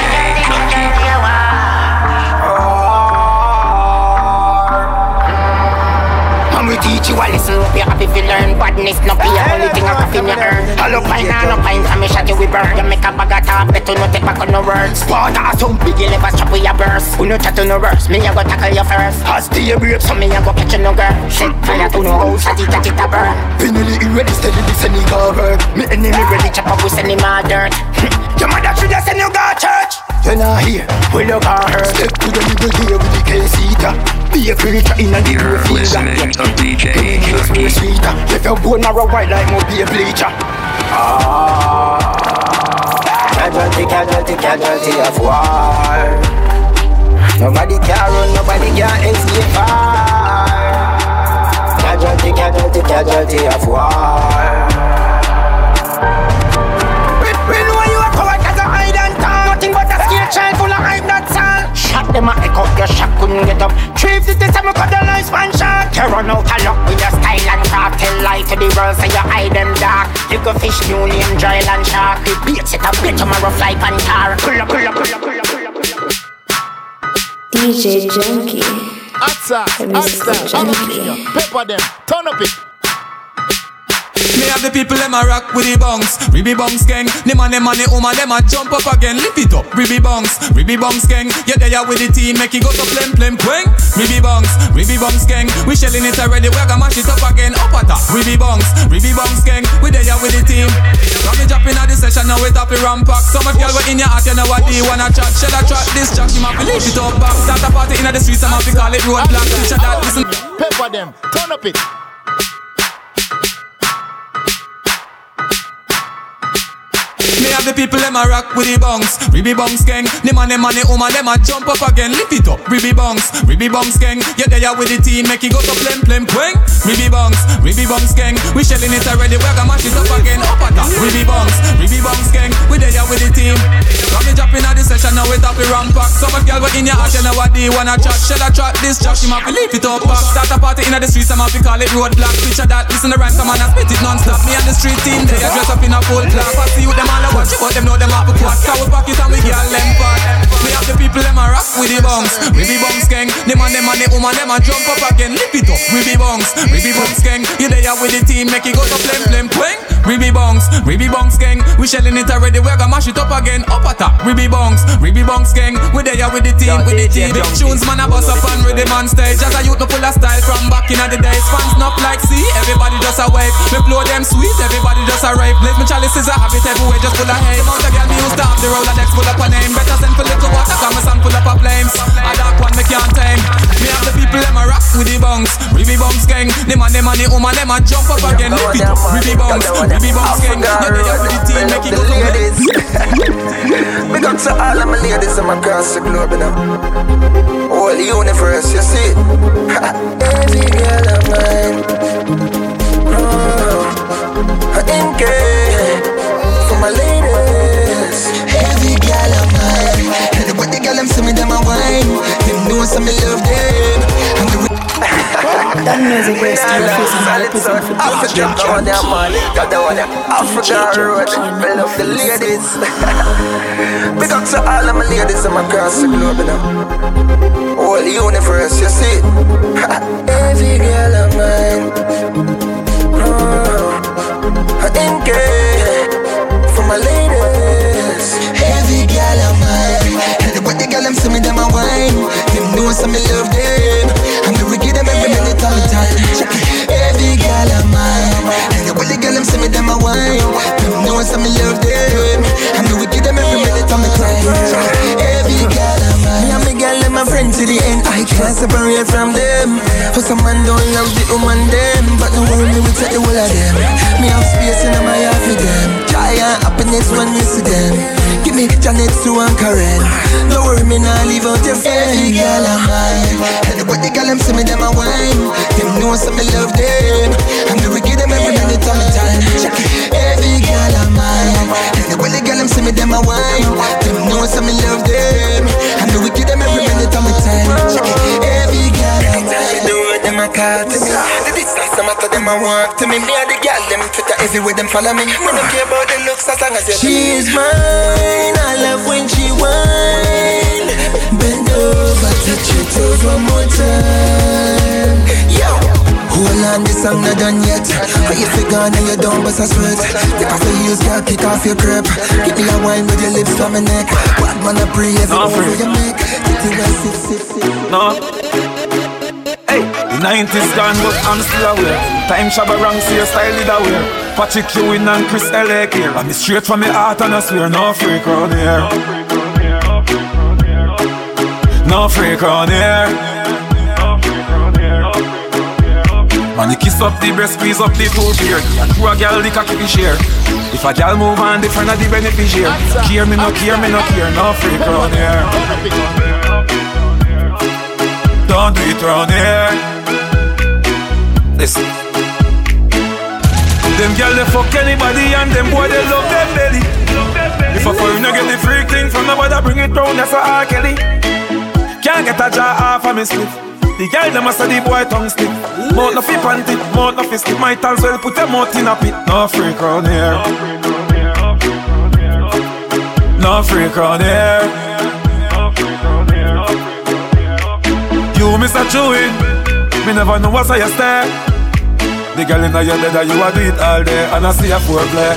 lesson up you learn Badness no be a only thing a coffin you earn. Hello pine and no pine from me shot you we burn You make a bag of talk better no take back on no words. Spot a some um. big you never chop with your burst We no chat to no verse, me a go tackle you first. As your break so me a go catch you no girl. Set fire to no house, shot it, catch it a burn. Finally ready, steady, this any cover. Me enemy ready, chop up we send him dirt Your mother should have send you go church You're not here, we look at her. Step to the middle here with the K-seater. Be a creature in a deep You're listening to DJ Junky. sweeter. If your bone marrow white like more be a bleacher. Casualty, casualty, casualty of war Nobody can run, nobody can escape Casualty, casualty, casualty of war child full of hype, that's all. Shot them a echo, your shot couldn't get up. Three fifty seven cut the lifespan short You run out of luck with your style and craft. Tell lie to the world, say you hide them dark. You go fish, new name, dry land shark. We beat set up, get tomorrow fly pan car Pull up, pull up, pull up, pull up, pull up, pull up. DJ Junky. Atsa, The musical Atsa, pepper them, turn up it. The people them a rock with the bongs. Ribby bongs gang. Them and them and the woman them a jump up again. Lift it up Ribby bongs. Ribby bongs gang. Yeah they are with the team Make it go to plem plem quang Ribby bongs Ribby bongs gang. We shelling it already We gonna mash it up again. Up at top Ribby bongs Ribby bongs gang. We they are with the team. Come me dropping out the session Now we top it ramp pack. So much girl we in your heart You know what they wanna chat. Shell a track this track You might lift it up. Back Start a party in the streets I'ma call it roadblock. That Pepper them, turn up it. Have the people them a rock with the bongs. Ribby bongs gang. Them and them and the woman them a jump up again. Lift it up Ribby bongs. Ribby bongs gang. Yeah they are with the team Make it go to plem plem quang Ribby bongs Ribby bongs gang. We shelling it already We gonna mash it up again. Up at top Ribby bongs Ribby bongs gang. We they are with the team. Come me dropping out the session Now we top the ramp pack. So much girl we in your heart You know what they wanna chat. Shell a track this? Track She might leave it up back Start a party in the streets I'm to call it roadblock. Picture that Listen the rhyme Come on and spit it non-stop. Me and the street team They are dressed up in a full class I see you them all a watch But them know them have a quad. Cow pocket and we girl them fat We have the people them a rock with the bongs We be bongs gang. Them and them and the woman them a jump up again. Lift it up We be bongs We be bongs gang. You there with the team Make it go to flame flame We be bongs We be bongs gang. We shelling it already We gonna mash it up again. Up at top We be bongs We be bongs gang. We there with the team With the team. Big tunes man a bust up and rhythm on stage As a youth no full of style. From back in the days Fans not like see Everybody just a wave. Me blow them sweet Everybody just a rave. Blaze me chalice is a habit Everywhere just full of hate Mount a girl me to have The Rolodex full up a name. Better send for little water Cause my song full up of flames. A dark one me can't tame. Me have the people them a rock with the bongs be bongs gang. Them and them and the woman them a jump up again. Lift it up We be bongs We be bongs gang. they are with the team Make it go to ladies. Big up to all of my ladies I'm across the globe now. Whole universe, you see. Every girl of mine. Oh, see me them a wine. Them know some me love them. And the That music is still facing my represent for Africa, DJ the one them man, got the one them Africa road, I love the ladies. Big up to all of my ladies I'm across the globe now. Whole universe, you see. Every girl of mine. Oh, in care for my ladies. Every girl of mine. Them see me them a wine. Them know some me love them. And me wicked them every minute of the time. Check. Every girl of mine. And the girl them see me them a wine. Them know some me love them. And me wicked them every minute of the time. Every girl a friend to the end. I can't separate from them. For some man don't love the woman them, but the world me will take the whole of them. Me have space in my heart for them. Joy and happiness when you see them. Give me Janet, Sue and Karen. Don't worry, me nah leave out your friend. Every girl of mine. Anybody girl them see me them a wine. Them know some me love them. I'm gonna give them every minute of my time. Every girl of mine. Anybody girl them see me them a wine. Them know some me love them. I'm gonna give them every minute of my time. Every girl of mine. Do what them a call to me. The distance no matter them a walk to me. Me and the girl them Twitter everywhere them follow me. Me don't care about the looks as long as you. She is mine. I love when she whine. Bend over, touch your toes one more time. Hold on, this song not done yet. But if you gone and you don't bust a sweat, take off your heels, girl, kick off your crepe. Give me a wine with your lips to my neck. Bad man, I pray every No, free. you make. Titty well, sip, sip, sip. No. Hey, the 90s gone, but I'm still aware. Time shabba wrong, see your style did aware. Patrick Ewing and Chris L.A. here. I'm straight from my heart and I swear, no freak round here. No freak round here. Man, you kiss up the breast, squeeze up the two beard. And through a girl, the cocky share. If a girl move on, different of the beneficiary. Care me, no care me, no care, no freak round here. Don't do it round here. Listen. Them girl they fuck anybody and them boy they love them belly. If a foreigner get the freak thing from nobody bring it round, that's a R. Kelly. Can't get a jaw off of me slip. The girl them must the boy tongue slip. Mouth no fi panty, mouth no fi slip. Might as well put them mouth in a pit. No freak round here. No freak round here. You Mr. Chewin, me never know what's how you stare. The girl in your bed, you a do it all day, and I see a foreplay.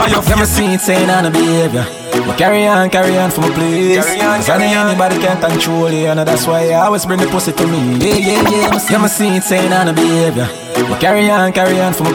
And your Never seen saying on a behavior. But carry on, carry on for my on, Cause I know anybody can control you, and that's why I always bring the pussy to me. Yeah, yeah, yeah. Never seen it saying on a behavior. But carry on, carry on for my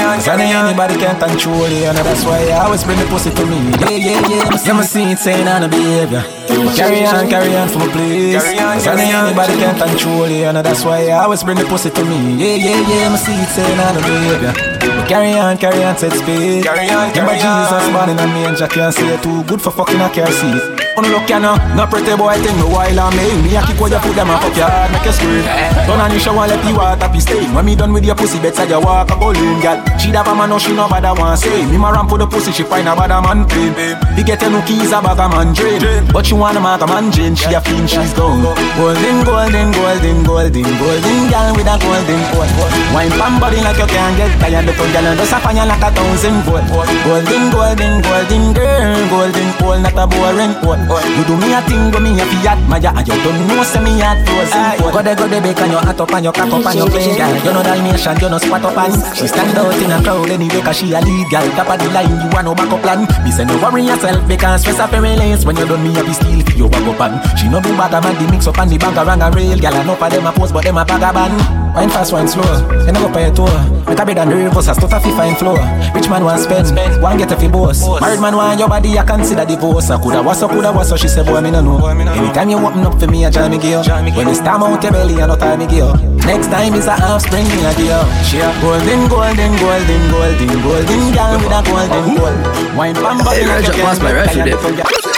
on, Cause I know anybody can control you, and that's why I always bring the pussy to me. Yeah, yeah, yeah. Never seen it saying on a behavior. But carry on, carry on for my on, Cause I know anybody can control you, and that's why I always bring the pussy to me. Yeah, yeah, yeah. Me see it saying on a behavior. Carry on, carry on, set speed. Carry on, Remember carry Jesus on. born in a manger can't say too good for fucking a car seat. On look ya no, no pretty boy thing me while I'm me. Me a kick where you put them and fuck your hard, make you scream. Turn on your shower, let the water be stain. When me done with your pussy, better you walk a bowling gal. She da man, no she no bother want say. Me ma ramp for the pussy, she find a bother man pain. He get no keys a bag a man drain. But she wanna mark a man drain, she a fiend, she's gone. Golden, golden, golden, golden, golden gal with a golden coat. Wine pan body like you can't get tired. Tongue gal and just a fire like a thousand volt. Golden, golden, golden girl, golden pole, not a boring pole. You do me a thing, go me a fi admire, and you don't know say me a frozen. Go there, go there, bake and you hot up and you cock up and you play gal. You know Dalmatian, you know squat up and she stand out in a crowd anyway 'cause she a lead gal. Top of the line, you want no backup plan. Me say no worry yourself because stress up very lanes when you done me a be steal fi your back up and she no bag a man the mix up and the bank around a rail. Gal enough of them a post but them a bag a ban. Wine fast, wine slow. You know go pay your tour. Make a bed on the reverse, a stutter fi fine floor. Rich man want spend, one get a fi boss. Married man want your body, I consider divorce. I coulda was so, coulda was so. She say boy me no know. Anytime you open up for me, I jam me gear. When it's time out your belly, I no time me gear. Next time is a half spring me a gear. She a golden, golden, golden, golden, golden girl with a golden gold. Wine pam body Hey, like Roger, you pass my can't rifle get there. tired.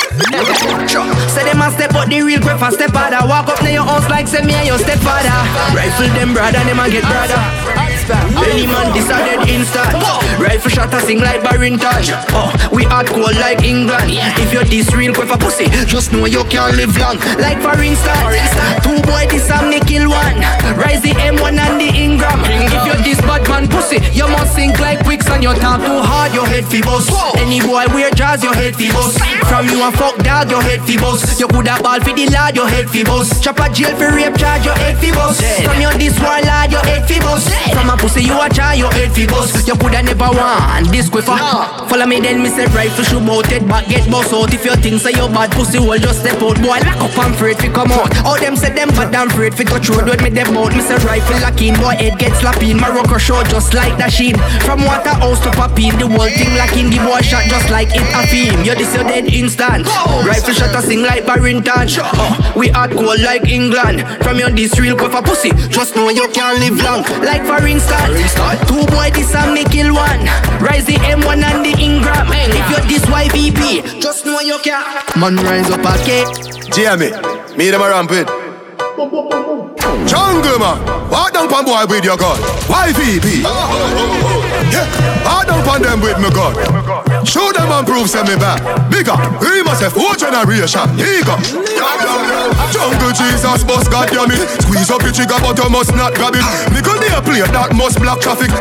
Say them a step out the real quick and step father Walk up to your house like say me and your stepfather Rifle them brother, them a get brother Any man decided instant Rifle shot a sing like Barrington. Oh, we hardcore like England. If you're this real quick for pussy. Just know you can't live long. Like for instance Two boy this and me kill one. Rise the M1 and the Ingram. If you're this bad man pussy You must sink like quicksand You talk too hard, your head fi bust Any boy wear jazz, your head fi From you a fuck dog, your head fi bust You coulda ball fi the lad, your head fi bust Chop a jail fi rape charge, your head fi bust From you this war lad, your head fi bust From a pussy you a try, your head fi bust You coulda never want this quicker Follow me then, me say rifle shoot you mounted but get boss out. If you think say you bad pussy, will just step out. Boy, lock up and afraid fi come out. All them say them bad and afraid fi touch road with me them out. Me say rifle locking, boy head get slapping. Morocco show just like that sheen. From Waterhouse to Papine, the whole thing locking. The boy shot just like it a film. You this your dead instant. Rifle shot a sing like Barrington. Uh, we hard cold like England. From your this real quick for pussy. Just know you can't live long. Like for instance, two boy this a me kill one. Rise the M1 and the Ingram. If you're this YVP, just know you can't. Man rise up a cake. Jamie, me them a rampant. Jungle man, walk down pan boy with your gun. YVP. Yeah, walk down pan them with me gun. Show them and prove send me back. Bigger, we must have four generation. Eager. Jungle Jesus, boss, goddamn it. Squeeze up your trigger, but you must not grab it. Gun a play that must block traffic.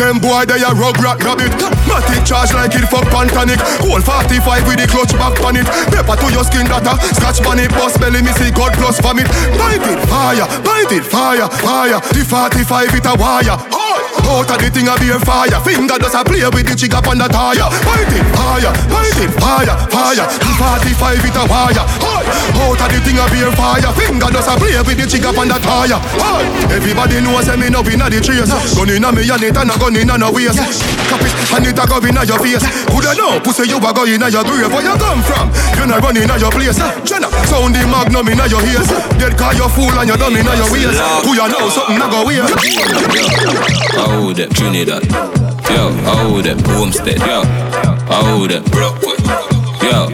Them boy they a rug rat rabbit. Matic charge like it for pantanic. Whole 45 with the clutch back pan it. Pepper to your skin data. Scratch pan boss belly me see God plus vomit. Bite it, fire, bite it, fire, fire. The 45 it a wire. Out of the thing a be a fire. Finger does a play with the trigger on the tire. Bite it, fire, bite it, fire, fire. The 45 it a wire. Out of the thing a be a fire. Finger does a play with the trigger on the tire. Everybody knows me no be na the trace. Gun inna me and it and a gun inna no waist. Cap it and it a go inna your face. Coulda know pussy you a go inna your grave. Where you come from? You not run inna your place. Jenna sound the magnum inna your ears. Dead car you fool and you dumb inna your waist. Who you know something a go weird? I hold it, Trinidad. Yo, I hold it, Homestead. Yo, I hold it, Brockwood. Yo,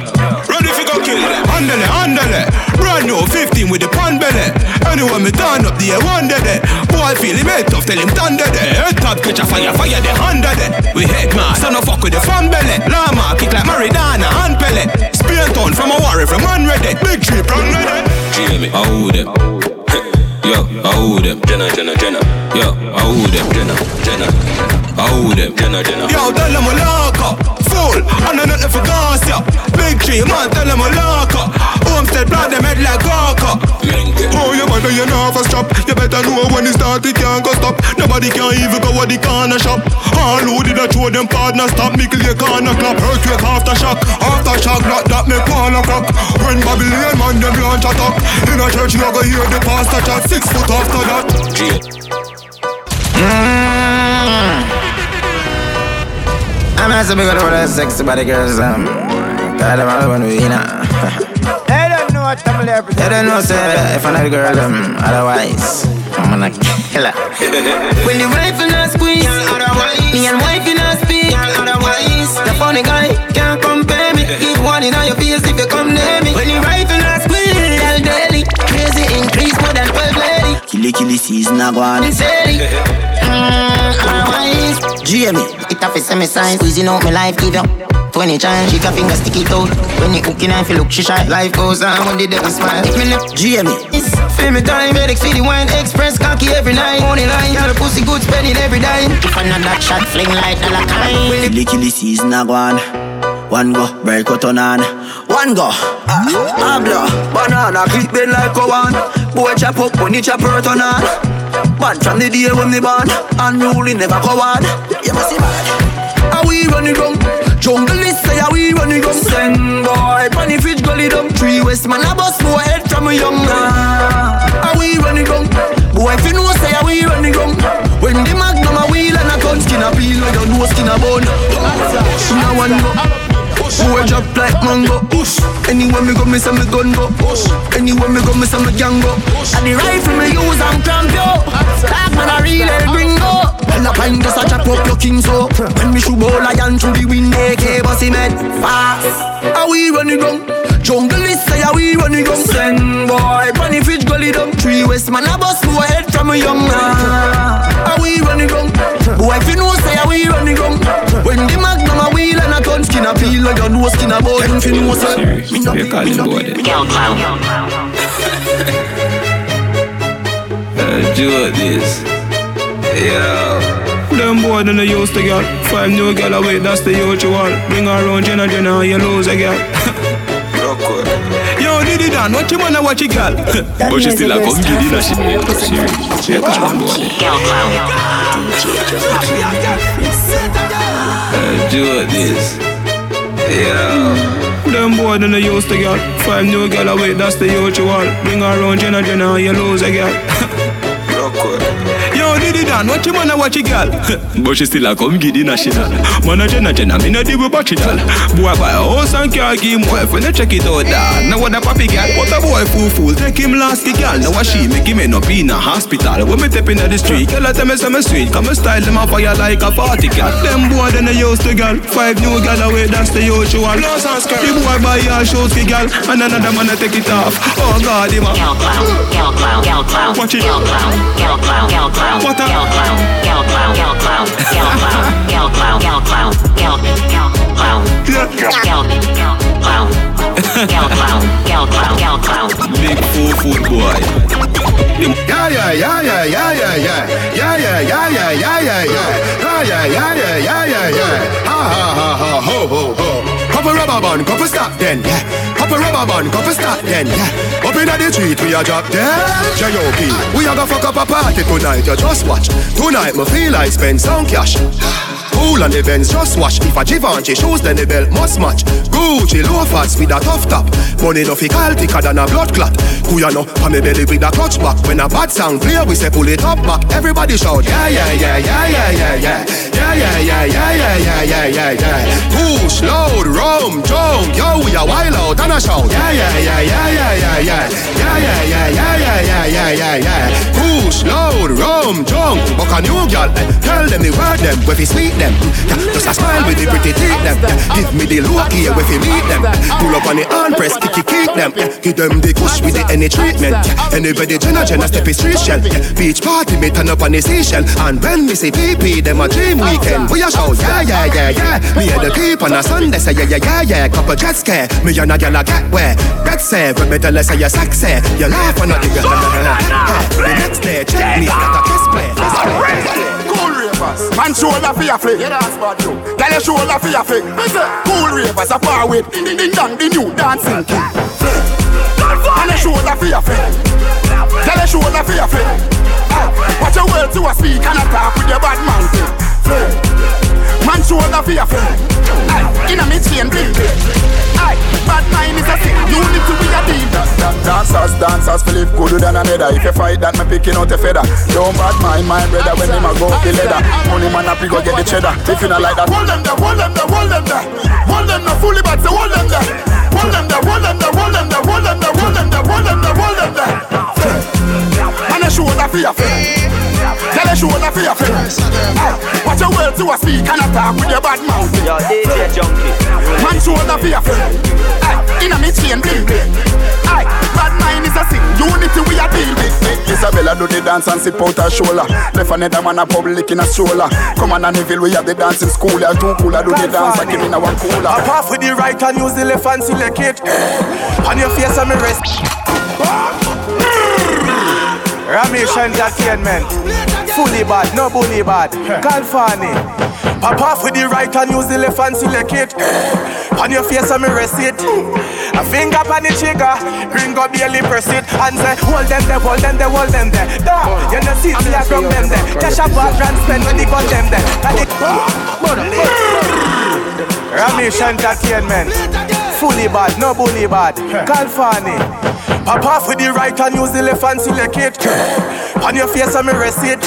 Ready fi go kill them. Andale, andale. Brand new 15 with the pan belly. Anyway, me turn up the one dead. Boy, feel him head tough, tell him thunder there. Head top, catch a fire, fire the under there. We head man, son of fuck with the fan belly. Lama, kick like Maradona, hand pellet. Spear town from a warrior from unready. Big tree, brand ready. I hold it. Yo, I hold them, Jenna, Jenna, Jenna. Yo, I hold them, Jenna, Jenna. I hold them, Jenna, Jenna. Yo, tell them a lock up. Fool, I nothing for gas. Big tree, man, tell them a lock up. Homestead, plant them head like Gawker. Oh, you man, you know for stop. You better know when it start, it can't go stop. Nobody can even go at the corner shop. All who did I throw them partner stop. Me clear corner clap. Earthquake after shock. After shock, not that make corner crack. When Babylon man, them launch attack. In a church, you go hear the pastor chat. Six foot after that. I'm not so big on all that sexy body girls. Um, God, I'm all one with you know. They don't know what I'm representing. They don't know, say, if I'm not a girl, um, otherwise, I'm gonna kill her. When the rifle not squeeze, me and wife in a speak. The funny guy can't compare me. Give one in your face if you come near me. When the rifle not squeeze, tell daily. Crazy increase more than 12 Killy killy season a go on. Insanity. Otherwise, Jamie, it a fi semi size. Squeezing out my life, give you 20 chance. She can finger stick it out. When you cooking, I feel look she shy. Life goes on when the devil smile. If me left Jamie, Feel me time, FedEx for the wine, express cocky every night. Money line, y'all pussy good, spending every dime. If I not that shot, fling like dollar kind. killy killy season a go on. One go, break out on. One go, ah, habla, banana, bend like a one. Boy chop up when you chop hurt on on. Man from the day when me born, unruly never go on. You must see bad. How we running down? Jungle is say how we running down. Send boy, funny fish gully down. Three west man a bust boy head from a young man. How we running down? Boy, if you know say how we running down. When the magnum a wheel and a gun skin a peel, like your nose skin a bone. Now one go. Boy drop like mango. Anywhere me go, me say me gun go. Anywhere me go, me say me gang go. And the rifle me use and cramp yo. Talk man a real El Gringo. Well, I find just a chop up your king so When me shoot ball lion through the wind AK bossy man fast How we running down? Jungle is say how we running down Send boy, funny fish gully down Three west man a bust boy head from a young man How we running down? Boy, if you know say how we running down When the magnum a wheel and a gun skin a peel Like your nose skin a bone If you know say Me no You call him boy Uh, do this. Yo. Them boy don't used to girl. Five new girl away, that's the usual. Bring her around, Jenna Jenna, you lose a girl. Yo, Diddy Dan, what you wanna watch a girl? but she still a come Diddy, that she she she call him boy. Uh, do this. Yeah. Them boy than they used to get. Five new girl away, that's the usual. Bring her around, Jenna Jenna, you lose a girl. Yo, Diddy Dan, what you wanna watch a girl? but she still a come get the national. Man a Jenna Jenna, me no deal with bachelor. Boy buy a house and car, give him wife when they check it out dad. Now what a papi girl, what a boy fool fool. Take him last the girl, now what she make him end up in a hospital. When me step in the street, girl I tell me some sweet. Come and style them a fire like a party cat. Them boy then they used to girl. Five new girl away, that's the usual. Plus and skirt. The boy buy a shoes for girl, and another man a take it off. Oh God, him a. Girl clown, girl clown, girl clown. Girl clown, girl clown, girl clown, what clown, clown, clown, clown, clown, clown, clown, clown, clown. Big fool boy. Yeah, yeah, yeah, yeah, yeah, yeah, yeah. Yeah, yeah, yeah, yeah, yeah, yeah, yeah. Yeah, yeah, yeah, yeah, yeah, ho, ho, ho. Couple rubber band, couple stop then, yeah. Couple rubber band, couple stop then, yeah. Up inna the street, we a drop dead. J.O.P. We a go fuck up a party tonight, you just watch. Tonight, me feel like spend some cash. Cool on the Benz, just wash. If a Givenchy shoes, then the belt must match. Gucci loafers with a tough top. Money no fi call thicker than a blood clot. Kuyano, pa me belly with a clutch back. When a bad sound play, we say pull it up back. Everybody shout, yeah, yeah, yeah, yeah, yeah, yeah, yeah. Yeah, yeah, yeah, yeah, yeah, yeah, yeah, yeah, yeah. Push, load, rum, jump, yo, we a wild out and a shout. Yeah, yeah, yeah, yeah, yeah, yeah, yeah. Yeah, yeah, yeah, yeah, yeah, yeah, yeah, yeah, yeah. Push, load, rum, jump. Buck a new girl, eh. tell them the word them, where fi sweet them. Yeah, just a smile with the pretty teeth them. Give me the look here, where fi meet them. Pull up on the hand press, kick it, keep them. Give them the kush with the any treatment. Anybody Jenna Jenna step is street shell. Beach party me turn up on the seashell. And when me say PP, them a dream weekend. We a show, yeah, yeah, yeah, yeah. Me and the keep on a Sunday, say yeah, yeah, yeah, yeah. Couple jet scare, me and a girl a get where. Get say, me tell her say you sexy, you laugh on a nigga. The next day, check me, got a kiss play. Cool ravers, man shoulder for your flick. Yeah, that's bad too. Tell your shoulder for your flick. Cool ravers, a far with ding ding ding dong, the new dancing king. And a shoulder for your flick. Tell your shoulder for your flick. Ah, watch your words to a speak and a talk with your bad man. Man shoulder for your flick. Inna me chain bling. Aye, bad mind is a sin. Unity we a deal. Dancers, dancers, Philip gooder than another. If you fight that, me picking out a feather. Don't bad mind my brother when him a go the leather. Money man up, go get the cheddar. If you not like that, hold them there, hold them there, hold them there. Hold them there, fully but hold them there. Hold them there, hold them there, hold them there, hold them there, hold them there, hold them there, hold them there. And a shoulder for your friend. Tell a shoulder for your friend. Watch your words to a speak and a talk with your bad mouth. Yo, DJ Junky. Man shoulder for your friend. Inna me chain bling bling. Aye, bad mind is a sin. Unity we a deal with. Isabella do the dance and sip out her shoulder. Left another man a public in a stroller. Come on, Neville, we have the dancing school. They are too cool. I do the dance. I give me one cooler. Up off with the right and use the left and select it. On your face, I'm a rest. Romeich Entertainment. Fully bad, no bully bad. Calfani. Pop off with the right and use the left and select it. On your face, I'm a receipt. A finger on the trigger, ring up barely press it and say, hold them there, hold them there, hold them there. Da, you know see me I from them there. Cash a back and spend when they got them there. Romeich Entertainment. Fully bad, no bully bad. Calfani. Pop off with the right and use the left and select it. On your face, I'm a receipt.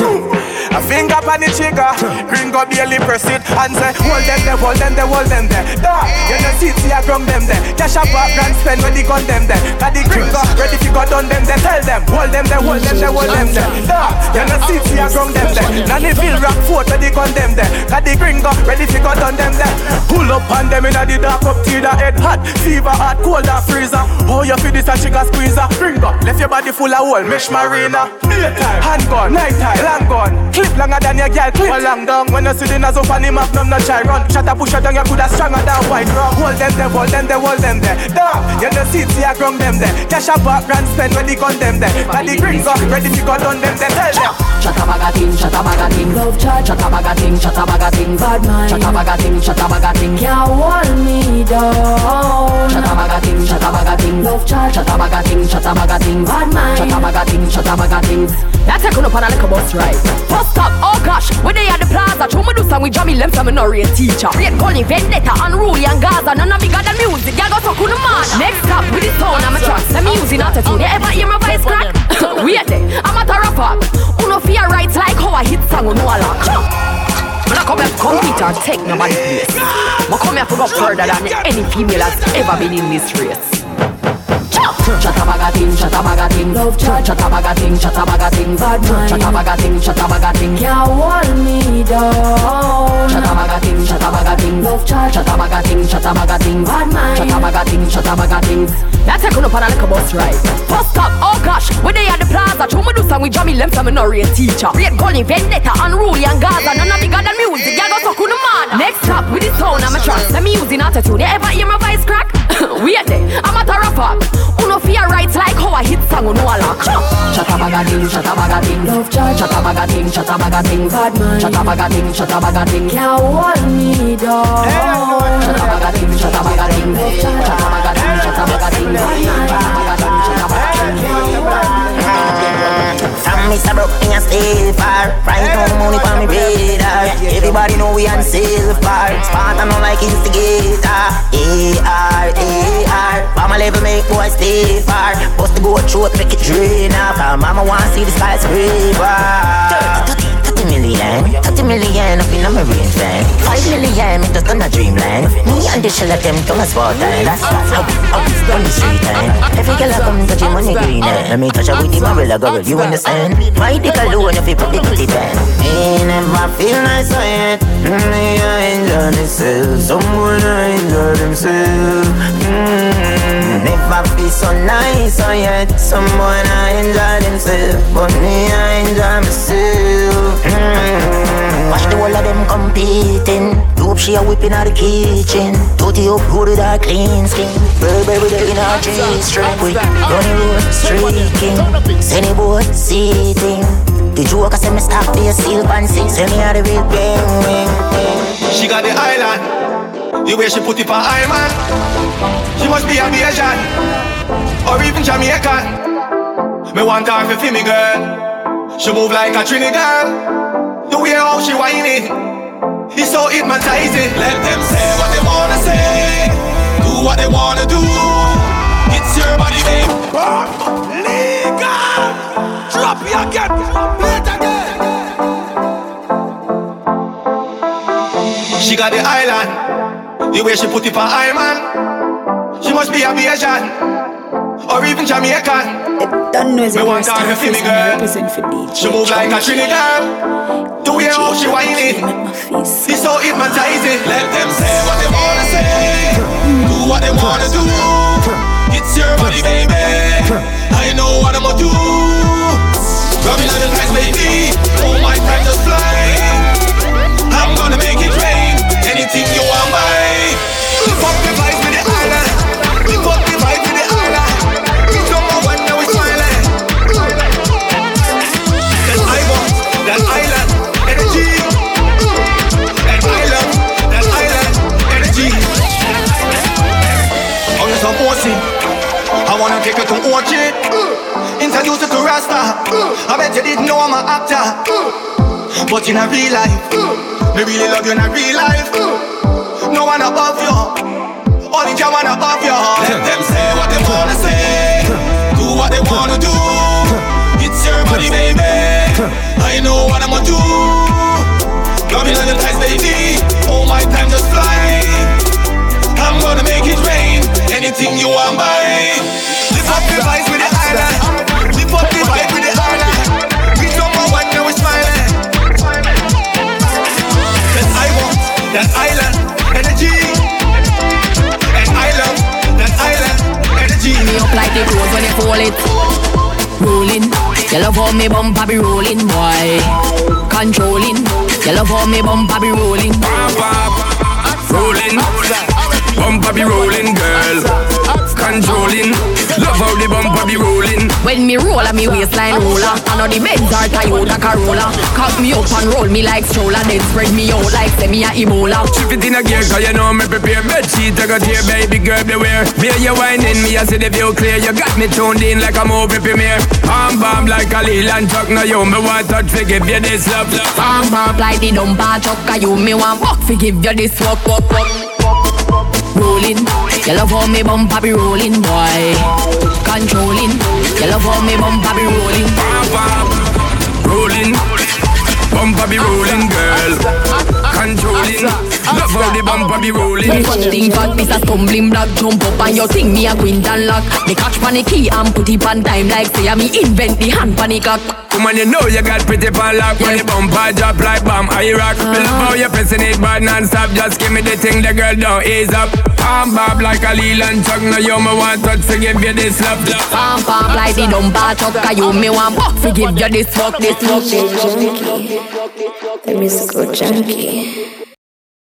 A finger on the trigger, ring up barely press it and say, hold them there, hold them there, hold them there. Da, you know see see I ground them there. Cash a back and spend when they gun them there. The gringo ready to go down them there. Tell them, hold them there, hold them there, hold them there. Da, you know see see I ground them there. Feel rock fort they gun them there. The gringo ready to go down them there. Pull up on them inna the dark up till the head hot, fever hot, cold or freezer. Oh you feel this a chicken squeezer. Gringo left your body full of hole, mesh marina time. Hand gone, night time, long gun, Clip longer than your girl clip. Well, long down when you see the nozzle funny map, num no try run. Shut up, push it down, you coulda stronger than white rock. Hold them there, hold them there, hold them there. Damn, you no see, see I ground them there. Cash up, grand spend when they gun them there. Daddy the green up, ready to go down them there. Tell them. Shut up, bag a thing, shut a thing. Love charge, shut up, bag a thing, shut a thing. Bad mind, shut up, bag a thing, shut a thing. Can't hold me down. Shut up, bag a thing, shut a thing. Love charge, shut up, bag a thing, shut a thing. Bad mind, shut up, bag a thing, shut a thing. That's a on a little bus ride. First stop, oh gosh, when they at the plaza, show me do some with Jamie Lem from an Orient teacher. Great Gully, Vendetta, Unruly and Gaza, none of me got the music, y'all go talk on the man. Next stop with the tone, I'm a trust. Let me using attitude, you ever hear my voice crack? Wait, eh, I'm a rapper. Uno fear rights like how I hit song on no lock. When I come here compete or take nobody's place. I come here to go further than any female has ever been in this race. Chatta baga ting, chatta baga ting Love chat, chatta baga ting, chatta baga ting Bad mind Chatta baga ting, chatta baga ting Can't hold me down Chatta baga ting, chatta baga ting Love chat, chatta baga ting, chatta baga ting Bad mind Chatta baga ting, chatta baga ting That's a good up on a little bus ride First stop, oh gosh When they at the plaza True me do song with Jamie Lem an Orient teacher Great Gully, Vendetta, Unruly and Gaza None of bigger than music, y'all go suck on the man Next stop, with the sound I'm a trust Let me using attitude You ever hear my voice crack? Wait, I'm a rapper Uno fear rights like how I hit song on wall lock. Chatta baga ding, chatta baga ding, love charge. Chatta baga ding, chatta baga ding, bad man. Chatta baga ding, chatta baga ding, can't hold me down. Baga ding, chatta baga ding, love charge. Chatta baga ding, chatta baga ding, bad man. Chatta baga ding, chatta From Mr. Brook in a steel far Right now money for me radar. Everybody know we on silver Spartan on like instigator. A-R, A-R Mama level make boy stay far. Bust the go throat make it drain off. Mama wanna see the skyscraper 30 million, 30 million up in my brain fan 5 million, me just on a dreamland. Me and the shell of them come as water. That's out, out, on the street time Every girl I come touch him money green eh? Let me touch her with the umbrella girl, you understand? Eh? My dick alone if you put the kitty band Me never feel nice so yet Me I enjoy myself Someone I enjoy themselves mm, Never feel so nice so yet Someone I enjoy themselves But me I enjoy myself mm. Watch the whole of them competing. Dope she a whipping out the kitchen. Tootie up with her clean skin. Burberry her in her G-string. We runny road streaking. Send boy seating. The joker say me stop be a steel fancy. Send me out the real. She got the island. The way she put it for I man. She must be a Asian or even Jamaican. Me want her for me girl. She move like a Trinidad. The way how she whining It's so hypnotizing Let them say what they wanna say. Do what they wanna do. It's your body, babe. Legal Drop it again. Play it again. She got the island. The way she put it for I man. She must be a Asian or even Jamaican. Don't know is her to feel me girl. She move like a Trinidad. The way how she whining, it's so hypnotizing. Let them say what they wanna say, do what they wanna do. It's your body, baby. I know what I'ma do. Rubbing on the nice, baby. Oh my time just fly. I wanna take you to Orchard. Introduce you to Rasta. Uh. I bet you didn't know I'm an actor. Uh. But in a real life, uh. me really love you in a real life. No one above you. Only Jah one above you. Let them say what they wanna say. Do what they wanna do. It's your body, baby. I know what I'ma do. Love you on the ties, baby. Oh, my time just fly. I'm gonna make it rain. Anything you want, buy. Lift up the vibes with the island. Lift up the vibe with the island. We number one, now we're smiling. Cause I want that island energy. And I love that island energy. Me up like the clothes when you fold it. Rolling, you love how me bumper be rolling, boy. Controlling, you love how me bumper be rolling. Rolling, bumper be rolling, girl. Controlling, love how the bumper be rolling. When me roll, me waistline roller. I know the Benz or Toyota Corolla. Cock me up and roll me like stroller, then spread me out like semi a Ebola. Shift it in a gear, cause you know me prepare. Bed sheet, I got here, baby girl, beware. Me you whining, me I see the view clear. You got me tuned in like a movie premiere. Arm bomb like a Leyland truck, now you me want touch to give you this love. Arm bomb like the dumper truck, you me want to give you this walk, walk, walk. Rolling, you love how me bumper be rolling, boy. Controlling, you love how me bumper be rolling. Rolling, bumper be rolling, girl. Controlling, love how the bumper be rolling. Me fun thing fat, miss a stumbling block Jump up on your thing, me a quint and lock Me catch pan the key and put it on time Like say me invent the hand pan the cock Woman, you know you got pretty pan lock When the bumper drop like bomb, I rock Me love how you pressing it bad non-stop Just give me the thing, the girl don't ease up Palm bob like a Leyland truck Now you me want touch to give you this love Pam pam like the dumper truck Cause you me want buck to give you this fuck, this fuck The musical junkie.